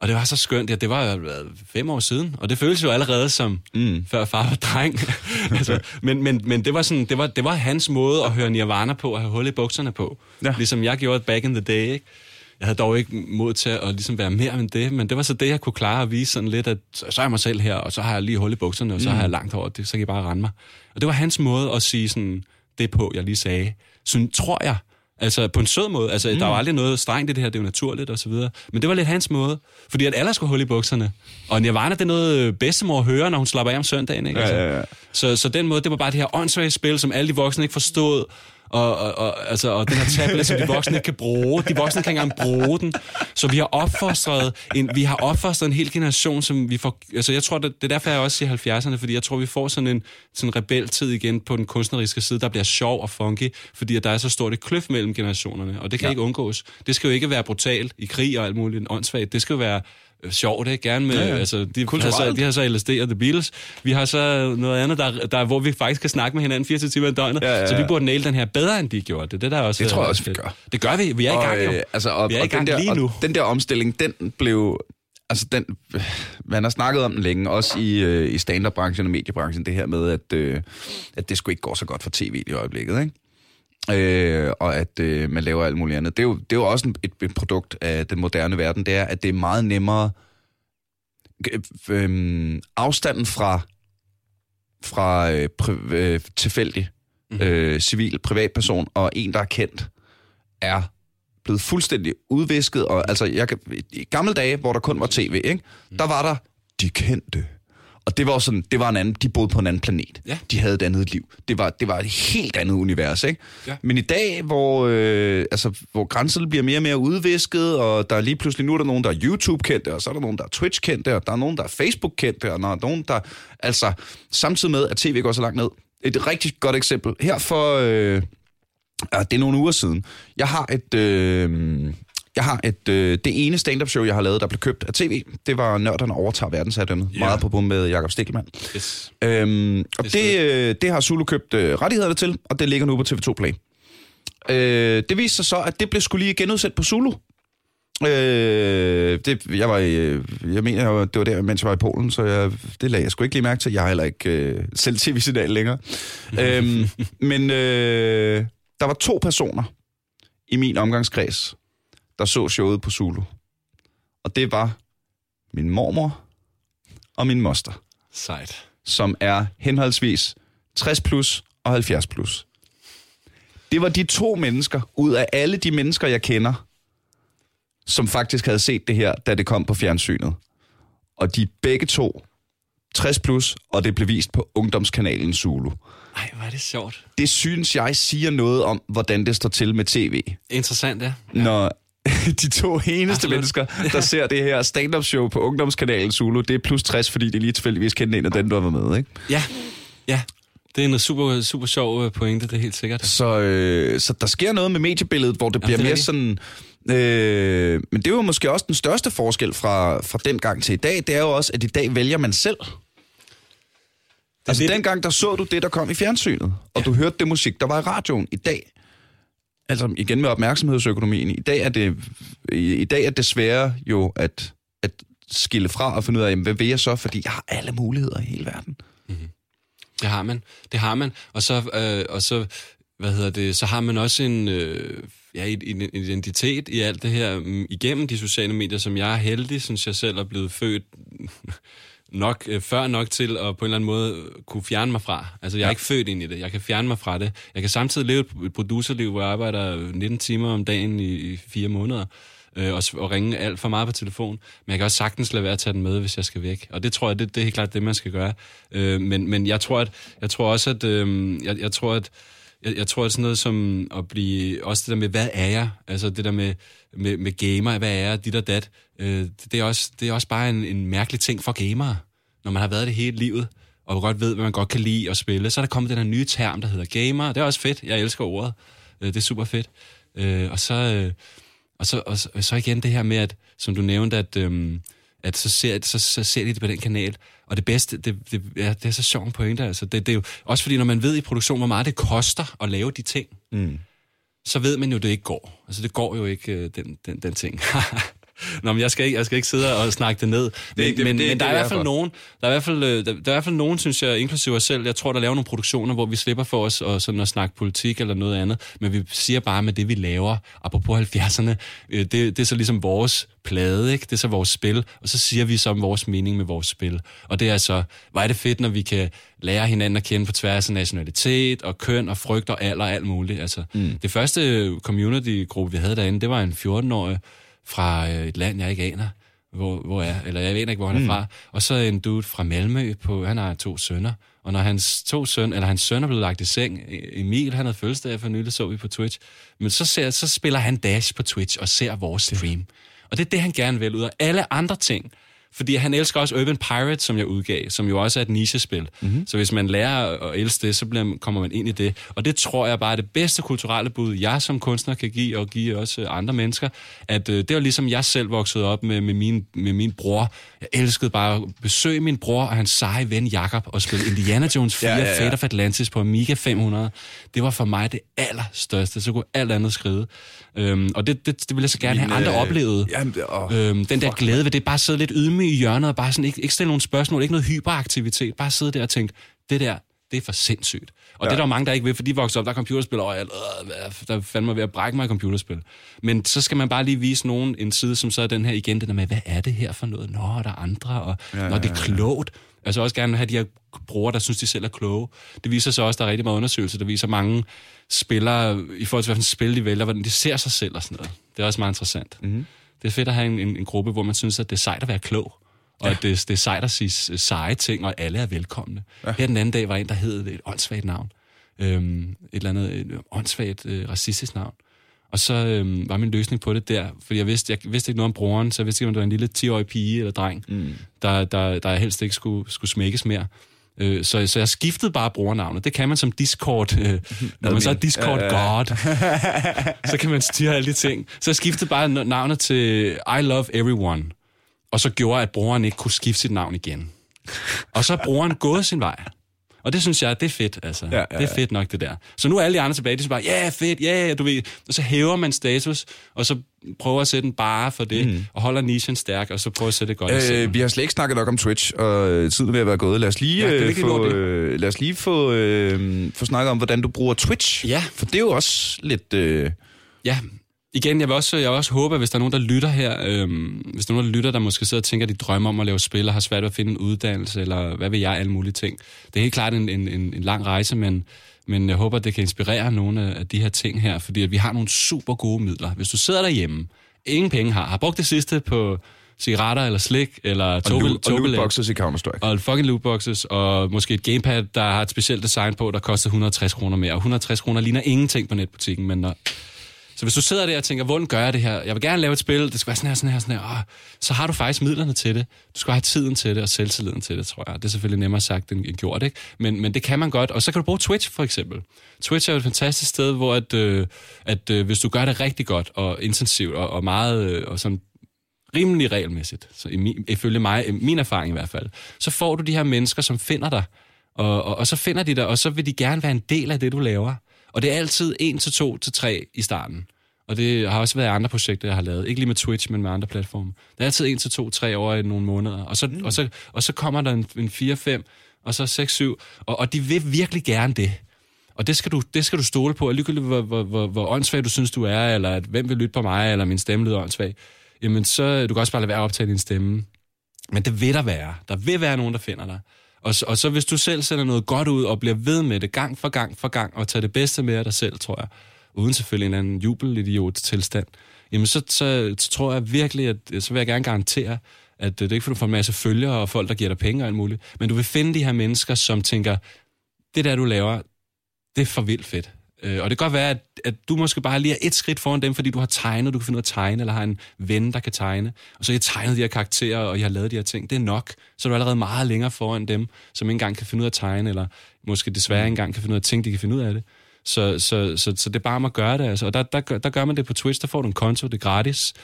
Og det var så skønt. Ja, det var jo fem år siden, og det føles jo allerede som mm. før far var dreng. altså, men, men, men det var sådan, det var, det var hans måde at høre Nirvana på og have hul i bukserne på. Ja. Ligesom jeg gjorde back in the day, ikke? Jeg havde dog ikke mod til at ligesom være mere end det, men det var så det, jeg kunne klare at vise sådan lidt, at så er jeg mig selv her, og så har jeg lige hul i bukserne, og så har jeg langt over det, så kan I bare rende mig. Og det var hans måde at sige sådan, det på, jeg lige sagde. Så tror jeg, altså på en sød måde, altså mm. der var aldrig noget strengt i det her, det er jo naturligt og så videre, men det var lidt hans måde, fordi at alle skulle hul i bukserne. Og Nirvana, det er noget øh, bedstemor hører, når hun slapper af om søndagen, ikke? Altså, Ja, ja, ja. Så, så den måde, det var bare det her åndssvage spil, som alle de voksne ikke forstod, og, og, og, altså, og den her tablet, som de voksne ikke kan bruge. De voksne kan ikke engang bruge den. Så vi har opfostret en, vi har opfostret en hel generation, som vi får... Altså, jeg tror, det, det er derfor, jeg også siger 70'erne, fordi jeg tror, vi får sådan en sådan rebeltid igen på den kunstneriske side, der bliver sjov og funky, fordi at der er så stort et kløft mellem generationerne, og det kan ja. ikke undgås. Det skal jo ikke være brutalt i krig og alt muligt åndssvagt. Det skal jo være sjovt, ikke? Gerne med, ja, Ja, ja. ja. altså, de, har så, de har så LSD og The Beatles. Vi har så noget andet, der, der, hvor vi faktisk kan snakke med hinanden 24 timer i døgnet. Ja, ja, Så vi ja. burde nail den her bedre, end de gjorde. Det, det der er også, Det tror jeg øh, også, vi gør. Det gør vi. Vi er i gang, jo. øh, altså, og, vi er i og gang den der, lige nu. Og den der omstilling, den blev... Altså, den, man har snakket om den længe, også i, øh, i stand-up-branchen og mediebranchen, det her med, at, øh, at det skulle ikke gå så godt for tv i øjeblikket, ikke? Øh, og at øh, man laver alt muligt andet. Det er jo, det er jo også et, et produkt af den moderne verden, det er, at det er meget nemmere... Øh, afstanden fra, fra øh, pri, øh, tilfældig Mhm. øh, civil privatperson og en, der er kendt, er blevet fuldstændig udvisket. Og, altså, jeg I gamle dage, hvor der kun var tv, ikke? der var der de kendte. Og det var sådan, det var en anden, de boede på en anden planet. Ja. De havde et andet liv. Det var, det var et helt andet univers, ikke? Ja. Men i dag, hvor, øh, altså, hvor grænserne bliver mere og mere udvisket, og der er lige pludselig, nu er der nogen, der er YouTube-kendte, og så er der nogen, der er Twitch-kendte, og der er nogen, der er Facebook-kendte, og der er nogen, der... Altså, samtidig med, at tv går så langt ned. Et rigtig godt eksempel. Her for... Øh, det er nogle uger siden. Jeg har et, øh, jeg har et, øh, det ene stand-up show, jeg har lavet, der blev købt af tv. Det var Nørderne overtager verdensherredømmet. Yeah. Meget på bum med Jakob Stikkelmann. Yes. Øhm, og Det det, øh, det har Zulu købt øh, rettighederne til, og det ligger nu på TV2 Play. Øh, det viste sig så, at det blev skulle lige genudsendt på Zulu. Øh, det, jeg var i, øh, jeg mener, jeg var- det var der, mens jeg var i Polen, så jeg, det lagde jeg sgu ikke lige mærke til. Jeg har heller ikke øh, selv tv-signal længere. øhm, men øh, der var to personer i min omgangskreds, der så showet på Zulu. Og det var min mormor og min moster Sejt. som er henholdsvis 60 plus og 70 plus. Det var de to mennesker ud af alle de mennesker, jeg kender, som faktisk havde set det her, da det kom på fjernsynet. Og de begge to 60 plus, og det blev vist på ungdomskanalen Zulu. Ej, hvor er det sjovt. Det synes jeg siger noget om, hvordan det står til med tv. Interessant, ja. Når de to eneste Absolut. mennesker, der ser det her stand-up show på ungdomskanalen Zulu, det er plus 60, fordi det lige tilfældigvis kendte en af dem, der var med, ikke? Ja, ja. Det er en super, super sjov øh, pointe, det er helt sikkert. Så, øh, så der sker noget med mediebilledet, hvor det Ja, bliver det er mere sådan... Øh, men det jo måske også den største forskel fra, fra den gang til i dag. Det er jo også, at i dag vælger man selv. Altså lidt- dengang, der så du det, der kom i fjernsynet, og ja. du hørte det musik, der var i radioen. I dag, altså igen med opmærksomhedsøkonomien, i dag er det, i, i dag er det sværere jo at, at skille fra og finde ud af, jamen, hvad vil jeg så, fordi jeg har alle muligheder i hele verden. Mm-hmm. Det har man. Det har man. Og så, øh, og så hvad hedder det, så har man også en, øh, ja, en identitet i alt det her mm, igennem de sociale medier, som jeg er heldig, synes jeg selv er blevet født nok øh, før nok til at på en eller anden måde kunne fjerne mig fra. Altså, jeg er ja. ikke født ind i det. Jeg kan fjerne mig fra det. Jeg kan samtidig leve et producerliv, hvor jeg arbejder 19 timer om dagen i, i fire måneder øh, og, og ringe alt for meget på telefon. Men jeg kan også sagtens lade være at tage den med, hvis jeg skal væk. Og det tror jeg, det, det er helt klart det, man skal gøre. Øh, men, men jeg tror, at, jeg tror også, at øh, jeg, jeg tror, at jeg, jeg tror, at sådan noget som at blive... Også det der med, hvad er jeg? Altså det der med, med, med gamer, hvad er jeg? Dit og dat. Øh, det, er også, det er også bare en, en mærkelig ting for gamere. Når man har været det hele livet, og godt ved, hvad man godt kan lide at spille, så er der kommet den her nye term, der hedder gamer. Det er også fedt. Jeg elsker ordet. Øh, det er super fedt. Øh, og så... Øh, og så, og, så, og så igen det her med, at, som du nævnte, at, øhm, at så, ser, så, så ser de det på den kanal. Og det bedste, det, det, ja, det er så sjovt pointe. Altså. Det, det er jo, også fordi, når man ved i produktion, hvor meget det koster at lave de ting, mm. så ved man jo, det ikke går. Altså, det går jo ikke, øh, den, den, den ting. Nå, men jeg skal, ikke, jeg skal ikke sidde og snakke det ned. Men, det, det, men, det, men der, er i hvert fald nogen, der er i hvert fald, øh, der, der er i hvert fald nogen, synes jeg, inklusive os selv, jeg tror, der laver nogle produktioner, hvor vi slipper for os og sådan at snakke politik eller noget andet, men vi siger bare med det, vi laver, apropos 70'erne, øh, det, det er så ligesom vores plade, ikke? det er så vores spil, og så siger vi så om vores mening med vores spil. Og det er så, hvor er det fedt, når vi kan lære hinanden at kende på tværs af nationalitet og køn og frygt og alder og alt muligt. Altså, mm. Det første community-gruppe, vi havde derinde, det var en 14-årig, fra øh, et land, jeg ikke aner, hvor, hvor er, eller jeg ved ikke, hvor han er mm. fra. Og så en dude fra Malmø, på, han har to sønner. Og når hans to søn, eller hans søn er blevet lagt i seng, e- Emil, han havde fødselsdag for nylig, så vi på Twitch. Men så, ser, så spiller han Dash på Twitch og ser vores stream. Og det er det, han gerne vil ud af alle andre ting. Fordi han elsker også Urban Pirate, som jeg udgav, som jo også er et nichespil. Mm-hmm. Så hvis man lærer at elske det, så bliver, kommer man ind i det. Og det tror jeg bare er det bedste kulturelle bud, jeg som kunstner kan give, og give også andre mennesker. At øh, det var ligesom jeg selv voksede op med, med, min, med min bror. Jeg elskede bare at besøge min bror og hans seje ven Jakob og spille Indiana Jones 4 ja, ja, ja. Fate of Atlantis på Amiga 500. Det var for mig det allerstørste. Så kunne alt andet skride. Øhm, og det, det, det ville jeg så gerne Min, have andre øh, oplevede. Jamen, oh, øhm, den der glæde ved det, bare sidde lidt ydmyg i hjørnet, og bare sådan, ikke, ikke stille nogle spørgsmål, ikke noget hyperaktivitet, bare sidde der og tænke, det der, det er for sindssygt. Og ja. det er der mange, der ikke vil, for de vokser op, der er computerspil, og jeg, øh, der fandme ved at brække mig i computerspil. Men så skal man bare lige vise nogen en side, som så er den her igen, den der med, hvad er det her for noget? Nå, der er andre, og ja, når det er klogt. Jeg så også gerne have de her brugere, der synes, de selv er kloge. Det viser sig også, at der er rigtig meget undersøgelser, der viser mange spillere, i forhold til, hvilken spil de vælger, hvordan de ser sig selv og sådan noget. Det er også meget interessant. Mm-hmm. Det er fedt at have en, en, en gruppe, hvor man synes, at det er sejt at være klog. Og ja. at det, det er sejt at sige seje ting, og alle er velkomne. Ja. Her den anden dag var en, der hed et åndssvagt navn. Øhm, et eller andet et åndssvagt øh, racistisk navn. Og så øhm, var min løsning på det der, fordi jeg vidste, jeg vidste ikke noget om broren, så jeg vidste ikke, om det var en lille 10-årig pige eller dreng, mm. der, der, der helst ikke skulle, skulle smækkes mere. Øh, så, så jeg skiftede bare brugernavnet. Det kan man som Discord. Øh, når man så er Discord God, så kan man styre alle de ting. Så jeg skiftede bare navnet til I Love Everyone. Og så gjorde, at brugeren ikke kunne skifte sit navn igen. Og så er brugeren gået sin vej. Og det synes jeg, det er fedt, altså. Ja, ja, ja. Det er fedt nok, det der. Så nu er alle de andre tilbage, de siger bare, ja, yeah, fedt, ja, yeah, du ved. Og så hæver man status, og så prøver at sætte en bare for det, mm. og holder nichen stærk, og så prøver at sætte det godt øh, Vi har slet ikke snakket nok om Twitch, og øh, tiden vil være gået. Lad os lige, ja, få, øh, lad os lige få, øh, få snakket om, hvordan du bruger Twitch. Ja. For det er jo også lidt... Øh... Ja, igen, jeg vil også, jeg vil også håbe, at hvis der er nogen, der lytter her, øhm, hvis der er nogen, der lytter, der måske sidder og tænker, at de drømmer om at lave spil, og har svært ved at finde en uddannelse, eller hvad vil jeg, alle mulige ting. Det er helt klart en, en, en, en lang rejse, men, men jeg håber, at det kan inspirere nogle af de her ting her, fordi at vi har nogle super gode midler. Hvis du sidder derhjemme, ingen penge har, har brugt det sidste på cigaretter eller slik, eller tobel, og, og lootboxes i Counter-Strike. Og fucking lootboxes, og måske et gamepad, der har et specielt design på, der koster 160 kroner mere. Og 160 kroner ligner ingenting på netbutikken, men når, så hvis du sidder der og tænker, hvordan gør jeg det her? Jeg vil gerne lave et spil, det skal være sådan her, sådan her, sådan her. Åh, så har du faktisk midlerne til det. Du skal have tiden til det og selvtilliden til det, tror jeg. Det er selvfølgelig nemmere sagt end gjort, ikke? Men, men det kan man godt. Og så kan du bruge Twitch, for eksempel. Twitch er jo et fantastisk sted, hvor at, øh, at øh, hvis du gør det rigtig godt og intensivt og, og meget øh, og sådan rimelig regelmæssigt, så i min, ifølge mig, i min erfaring i hvert fald, så får du de her mennesker, som finder dig, og, og, og så finder de dig, og så vil de gerne være en del af det, du laver. Og det er altid 1 til 2 til 3 i starten. Og det har også været andre projekter, jeg har lavet. Ikke lige med Twitch, men med andre platforme. Det er altid 1 til 2, 3 år i nogle måneder. Og så, mm. og så, og så kommer der en, en 4, 5, og så 6, 7. Og, og de vil virkelig gerne det. Og det skal du, det skal du stole på, og ligegyldigt hvor, hvor, hvor, hvor åndssvag du synes, du er, eller at, hvem vil lytte på mig, eller min stemme lyder åndssvag, jamen så du kan også bare lade være at optage din stemme. Men det vil der være. Der vil være nogen, der finder dig. Og, så- og så hvis du selv sender noget godt ud, og bliver ved med det gang for gang for gang, og tager det bedste med af dig selv, tror jeg, uden selvfølgelig en anden jubelidiot tilstand, jamen så, så, så tror jeg virkelig, at så vil jeg gerne garantere, at det er ikke for, du får en masse følgere og folk, der giver dig penge og alt muligt, men du vil finde de her mennesker, som tænker, det der, du laver, det er for vildt fedt. Øh, og det kan godt være, at, at du måske bare lige er et skridt foran dem, fordi du har tegnet, du kan finde ud af at tegne, eller har en ven, der kan tegne. Og så har I tegnet de her karakterer, og jeg har lavet de her ting. Det er nok. Så er du allerede meget længere foran dem, som ikke engang kan finde ud af at tegne, eller måske desværre ikke engang kan finde ud af ting, de kan finde ud af det. Så, så, så, så det er bare om at gøre det. Altså. Og der, der, der gør man det på Twitch, der får du en konto, det er gratis.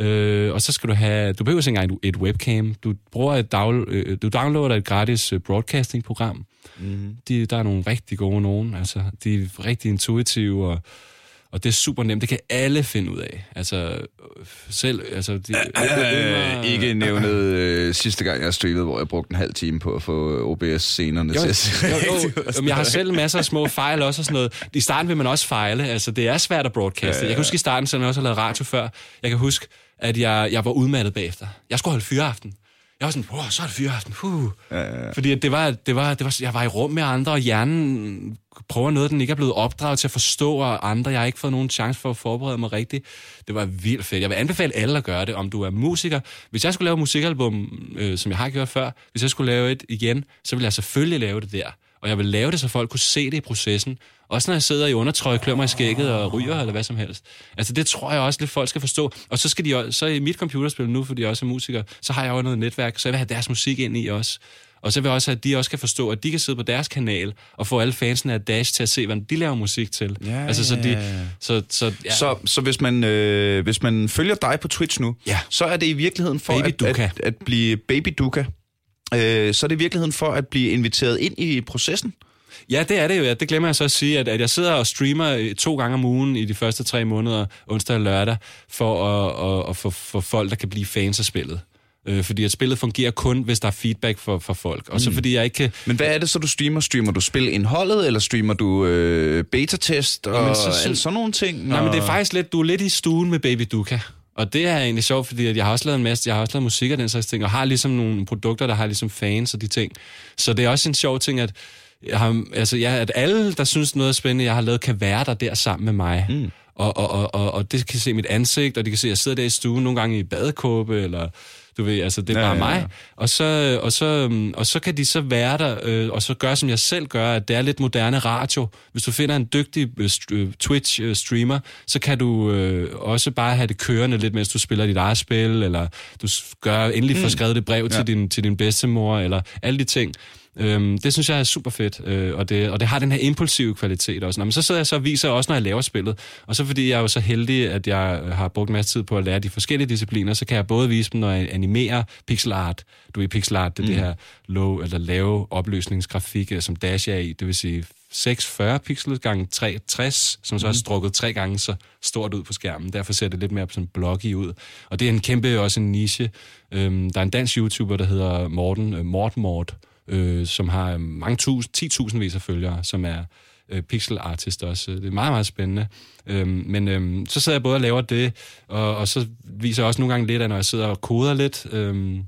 Øh, og så skal du have, du behøver ikke engang et, webcam. Du bruger et down, øh, du downloader et gratis øh, broadcasting-program. Mm. De, der er nogle rigtig gode nogen. Altså, de er rigtig intuitive, og, og det er super nemt. Det kan alle finde ud af. Altså, øh, selv, altså... De, Øh, ikke nævnet øh, sidste gang, jeg streamede, hvor jeg brugte en halv time på at få OBS-scenerne til at jo, jo. jeg har selv masser af små fejl også og sådan noget. I starten vil man også fejle. Altså, det er svært at broadcaste. Ja. Jeg kan huske i starten, selvom jeg også har lavet radio før, jeg kan huske, at jeg, jeg var udmattet bagefter. Jeg skulle holde fyreaften. Jeg var sådan, wow, så er det fyreaften. Puh. Ja, ja, ja. Fordi det var, det var, det var, jeg var i rum med andre, og hjernen prøver noget, den ikke er blevet opdraget til at forstå, og andre, jeg har ikke fået nogen chance for at forberede mig rigtigt. Det var vildt fedt. Jeg vil anbefale alle at gøre det, om du er musiker. Hvis jeg skulle lave et musikalbum, øh, som jeg har gjort før, hvis jeg skulle lave et igen, så ville jeg selvfølgelig lave det der. Og jeg vil lave det, så folk kunne se det i processen. Også når jeg sidder i undertrøje, klør mig i skægget og ryger, eller hvad som helst. Altså det tror jeg også lidt, folk skal forstå. Og så skal de også, så i mit computerspil nu, fordi jeg også er musiker, så har jeg jo noget netværk, så jeg vil have deres musik ind i også. Og så vil jeg også at de også kan forstå, at de kan sidde på deres kanal og få alle fansene af Dash til at se, hvad de laver musik til. Ja, altså, så de, så, så, ja. Så, så hvis, man, øh, hvis man følger dig på Twitch nu, Ja. så er det i virkeligheden for at, at, at blive Baby Duka. Øh, så er det i virkeligheden for at blive inviteret ind i processen. Ja, det er det jo. Ja. Det glemmer jeg så at sige, at, at jeg sidder og streamer øh, to gange om ugen i de første tre måneder, onsdag og lørdag, for at, at, at få for folk, der kan blive fans af spillet. Øh, fordi at spillet fungerer kun, hvis der er feedback for, for folk. Og så fordi jeg ikke kan... Men hvad er det så, du streamer? Streamer du spilindholdet, eller streamer du øh, beta-test og Jamen, så, så- så, sådan nogle ting? Nej, men det er og- faktisk lidt, du er lidt i stuen med Baby Duka. Og det er egentlig sjovt, fordi at jeg har også lavet en masse, jeg har også lavet musik og den slags ting, og har ligesom nogle produkter, der har ligesom fans og de ting. Så det er også en sjov ting, at, jeg har, altså, ja, at alle, der synes noget er spændende, jeg har lavet, kan være der der sammen med mig. Mm. Og, og, og, og, og det kan se mit ansigt, og de kan se, at jeg sidder der i stuen nogle gange i badekåbe, eller du ved, altså det er Ja, bare ja, ja. mig. Og så, og, så, øhm, og så kan de så være der, øh, og så gøre, som jeg selv gør, at det er lidt moderne radio. Hvis du finder en dygtig øh, øh, Twitch-streamer, så kan du øh, også bare have det kørende lidt, mens du spiller dit eget spil, eller du gør, endelig får skrevet det brev ja. til, din, til din bedstemor, eller alle de ting. Øhm, det synes jeg er super fedt, øh, og, det, og det har den her impulsive kvalitet også. Nå, men så sidder jeg så og viser også, når jeg laver spillet. Og så fordi jeg er jo så heldig, at jeg har brugt en masse tid på at lære de forskellige discipliner, så kan jeg både vise dem, når jeg animerer pixel art. Du ved, pixel art, det er mm. det her low, eller lave opløsningsgrafik, øh, som Dash er i. Det vil sige 640 pixels gange 360, som så er strukket tre gange så stort ud på skærmen. Derfor ser det lidt mere sådan bloggy ud. Og det er en kæmpe også en niche. Øhm, der er en dansk YouTuber, der hedder Morten, øh, Mort Mort, øh, som har mange tusind, 10.000 vis af følgere, som er øh, pixel artist også. Det er meget, meget spændende. Øhm, men øhm, så sidder jeg både og laver det, og, og så viser jeg også nogle gange lidt, af, når jeg sidder og koder lidt, øhm,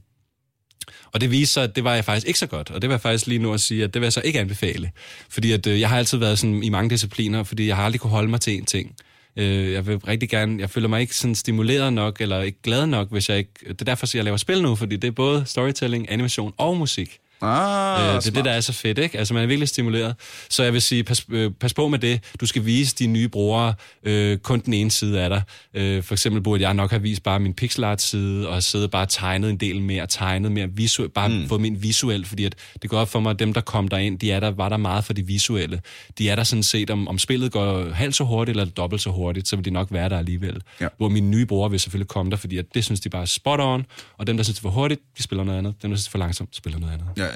og det viser sig, at det var jeg faktisk ikke så godt. Og det vil jeg faktisk lige nu at sige, at det vil jeg så ikke anbefale. Fordi at, øh, jeg har altid været sådan i mange discipliner, fordi jeg har aldrig kunne holde mig til én ting. Øh, jeg vil rigtig gerne, jeg føler mig ikke sådan stimuleret nok, eller ikke glad nok, hvis jeg ikke... Det er derfor, at jeg laver spil nu, fordi det er både storytelling, animation og musik. Ah, Øh, det er det, der er så fedt, ikke? Altså, man er virkelig stimuleret. Så jeg vil sige, pas, øh, pas på med det. Du skal vise de nye brugere øh, kun den ene side af dig. Øh, for eksempel burde jeg nok have vist bare min pixel art side, og have siddet bare tegnet en del mere, tegnet mere visuelt, bare mm. fået min visuelt, fordi at det går op for mig, at dem, der kom derind, de er der, var der meget for de visuelle. De er der sådan set, om, om spillet går halvt så hurtigt eller dobbelt så hurtigt, så vil de nok være der alligevel. Ja. Hvor mine nye brugere vil selvfølgelig komme der, fordi at det synes de bare er spot on, og dem, der synes det er for hurtigt, de spiller noget andet. Dem, der synes det er for langsomt, spiller noget andet. Ja.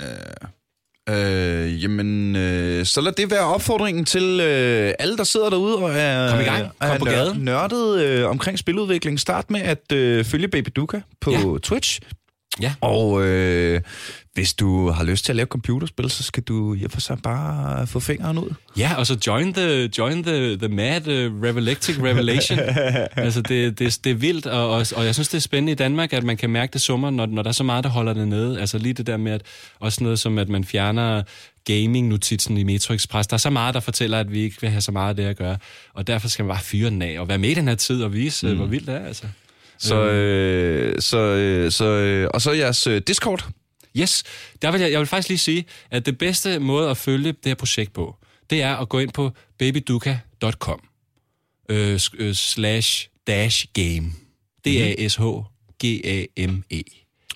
Øh, jamen, øh, så lad det være opfordringen til øh, alle, der sidder derude og er, Kom i gang. Kom er på nør- gaden. nørdet øh, omkring spiludvikling. Start med at øh, følge Baby Duka på Ja. ja. Twitch. Ja. Og øh, hvis du har lyst til at lave computerspil, så skal du i og for sig bare få fingeren ud. Ja, og så join the, join the, the mad uh, revelectic revelation. altså, det, det, det er vildt, og, og, og jeg synes, det er spændende i Danmark, at man kan mærke det summer, når, når der er så meget, der holder det nede. Altså lige det der med, at også noget som, at man fjerner gaming-notitsen i Metro Express. Der er så meget, der fortæller, at vi ikke vil have så meget af det at gøre. Og derfor skal man bare fyre den af og være med i den her tid og vise, mm. hvor vildt det er. Altså. Så, øh, så, øh, så, øh, og så jeres øh, Discord. Yes, der vil jeg, jeg vil faktisk lige sige, at det bedste måde at følge det her projekt på, det er at gå ind på babyduka.com øh, øh, slash dash game. D-A-S-H-G-A-M-E.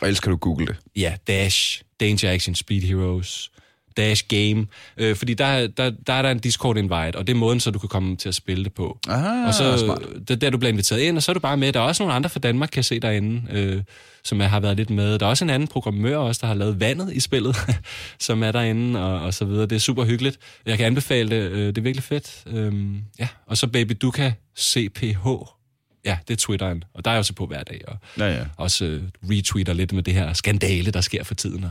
Og ellers kan du google det. Ja, dash, Danger Action, Speed Heroes, dash game. Øh, fordi der, der, der er der en Discord-invite, og det er måden, så du kan komme til at spille det på. Ah, og så smart. det er der, du bliver inviteret ind, og så er du bare med. Der er også nogle andre fra Danmark, kan jeg se derinde, øh, som jeg har været lidt med. Der er også en anden programmør også, der har lavet vandet i spillet, som er derinde, og, og så videre. Det er super hyggeligt. Jeg kan anbefale det. Øh, det er virkelig fedt. Øhm, ja. Og så Baby Duka CPH. Ja, det er Twitteren, og der er jeg også på hver dag, og Ja, ja. også øh, retweeter lidt med det her skandale, der sker for tiden. Og,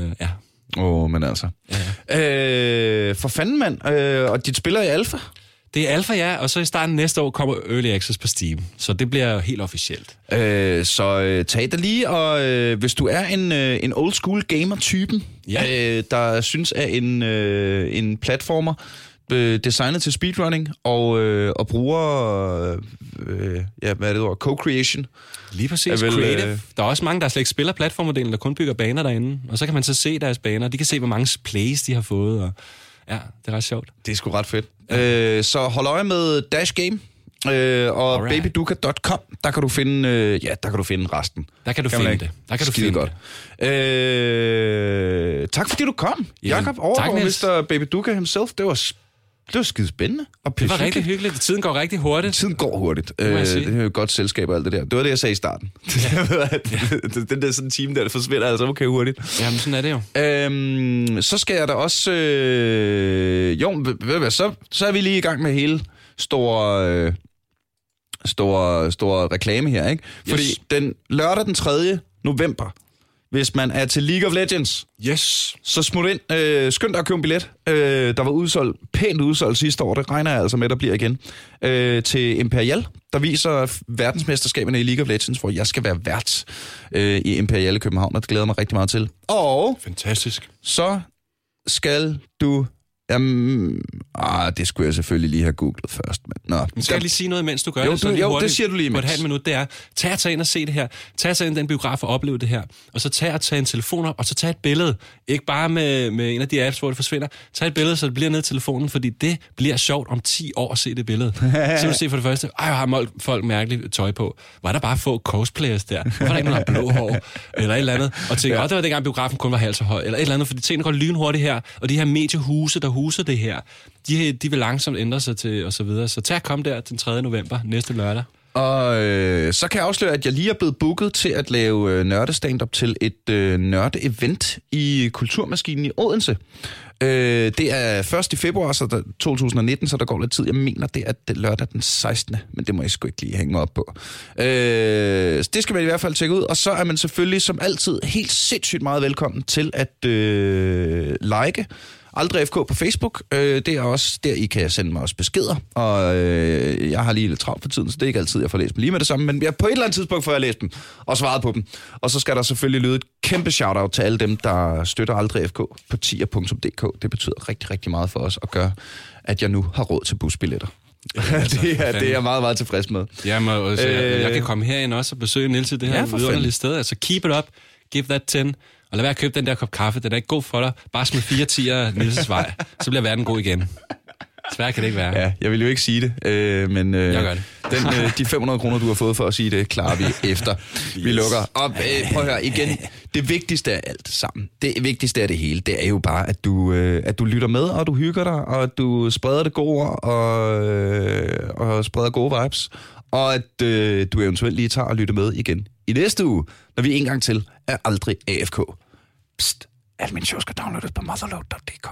øh, ja. Åh, oh, men altså. Ja. Øh, for fanden, mand. Øh, og dit spiller i Alpha? Det er alfa, ja, og så i starten næste år kommer Early Access på Steam, så det bliver helt officielt. Øh, så øh, tag det lige, og øh, hvis du er en, øh, en old school gamer-typen, Ja. øh, der synes af en, øh, en platformer, øh, designet til speedrunning, og, øh, og bruger, øh, ja, hvad er det ord, co-creation. Lige præcis, Er vel, Creative. øh, Der er også mange, der slet ikke spiller platformdelen, der kun bygger baner derinde, og så kan man så se deres baner. De kan se, hvor mange plays de har fået, og ja, det er ret sjovt. Det er sgu ret fedt. Øh, så hold øje med Dash Game. Øh, og Alright. babyduka.com, der kan du finde, øh, ja, der kan du finde resten. Der kan du Kan finde det. Der kan du Skide finde godt. Øh, tak fordi du kom, Jakob over tak. Mr. Babyduka himself. Det var, det var skide spændende. Og Det var rigtig hyggeligt. Tiden går rigtig hurtigt. Tiden går hurtigt. Øh, det er jo et godt selskab og alt det der. Det var det, jeg sagde i starten. Den der sådan time der, der forsvinder altså okay hurtigt. Jamen, sådan er det jo. Øhm, så skal jeg da også... Øh, jo, ved, hvad, så, så er vi lige i gang med hele store... Øh, store, store reklame her, ikke? Fordi Yes. den lørdag den 3. november, hvis man er til League of Legends, Yes. så smut ind. Øh, skynd dig at købe en billet. Øh, der var udsolgt, pænt udsolgt sidste år. Det regner jeg altså med, der bliver igen. Øh, til Imperial, der viser verdensmesterskaberne i League of Legends, hvor jeg skal være vært øh, i Imperial i København, og det glæder jeg mig rigtig meget til. Og Fantastisk. så skal du... Jamen, ah, det skulle jeg selvfølgelig lige have googlet først. Men, nå, Men skal jeg lige sige noget, mens du gør Jo, det? Du- jo, hurtigt det siger du lige På et imens. halvt minut, det er, tag og tag ind og se det her. Tag og ind den biograf og opleve det her. Og så tag og tag en telefon op, og så tag et billede. Ikke bare med, med en af de apps, hvor det forsvinder. Tag et billede, så det bliver ned i telefonen, fordi det bliver sjovt om 10 år at se det billede. så du se for det første, ej, har folk mærkeligt tøj på. Var der bare få cosplayers der? Hvorfor er der ikke nogen, der blå hår? Eller et eller andet. Og tænke, ja. det var dengang biografen kun var halv så høj. Eller et eller andet, fordi tingene går lynhurtigt her. Og de her mediehuse, der huser det her, de, de vil langsomt ændre sig til, og så videre. Så tag kom der den 3. november, næste lørdag. Og øh, så kan jeg afsløre, at jeg lige er blevet booket til at lave øh, nørdestand-up til et øh, nørde-event i Kulturmaskinen i Odense. Øh, det er 1. februar så der, 2019, så der går lidt tid. Jeg mener, det er det lørdag den 16. Men det må jeg sgu ikke lige hænge mig op på. Øh, det skal man i hvert fald tjekke ud. Og så er man selvfølgelig som altid helt sindssygt meget velkommen til at øh, like Aldrig FK på Facebook. Øh, det er også der, I kan sende mig også beskeder. Og øh, jeg har lige lidt travlt for tiden, så det er ikke altid, jeg får læst dem lige med det samme. Men jeg, på et eller andet tidspunkt får jeg læst dem og svaret på dem. Og så skal der selvfølgelig lyde et kæmpe shout-out til alle dem, der støtter Aldrig FK på tier.dk. Det betyder rigtig, rigtig meget for os at gøre, at jeg nu har råd til busbilletter. altså, det, er, det er jeg meget, meget tilfreds med. Jamen, altså, øh, jeg, Øh. jeg kan komme herind også og besøge Nils i det her Ja, ja, vidunderlige sted. Altså, keep it up, give that 10, og lad være at købe den der kop kaffe. Den er ikke god for dig. Bare smid fire tiger Nils' vej, så bliver verden god igen. Svær kan det ikke være. Ja, jeg vil jo ikke sige det, øh, men øh, Jeg gør det. Den, øh, de 500 kroner, du har fået for at sige det, klarer vi efter vi lukker. Og øh, prøv at høre igen, det vigtigste af alt sammen, det vigtigste af det hele, det er jo bare, at du, øh, at du lytter med, og du hygger dig, og at du spreder det gode og, øh, og spreder gode vibes, og at øh, du eventuelt lige tager og lytter med igen i næste uge, når vi en gang til er aldrig AFK. Psst, alle mine shows skal downloades på motherload.dk.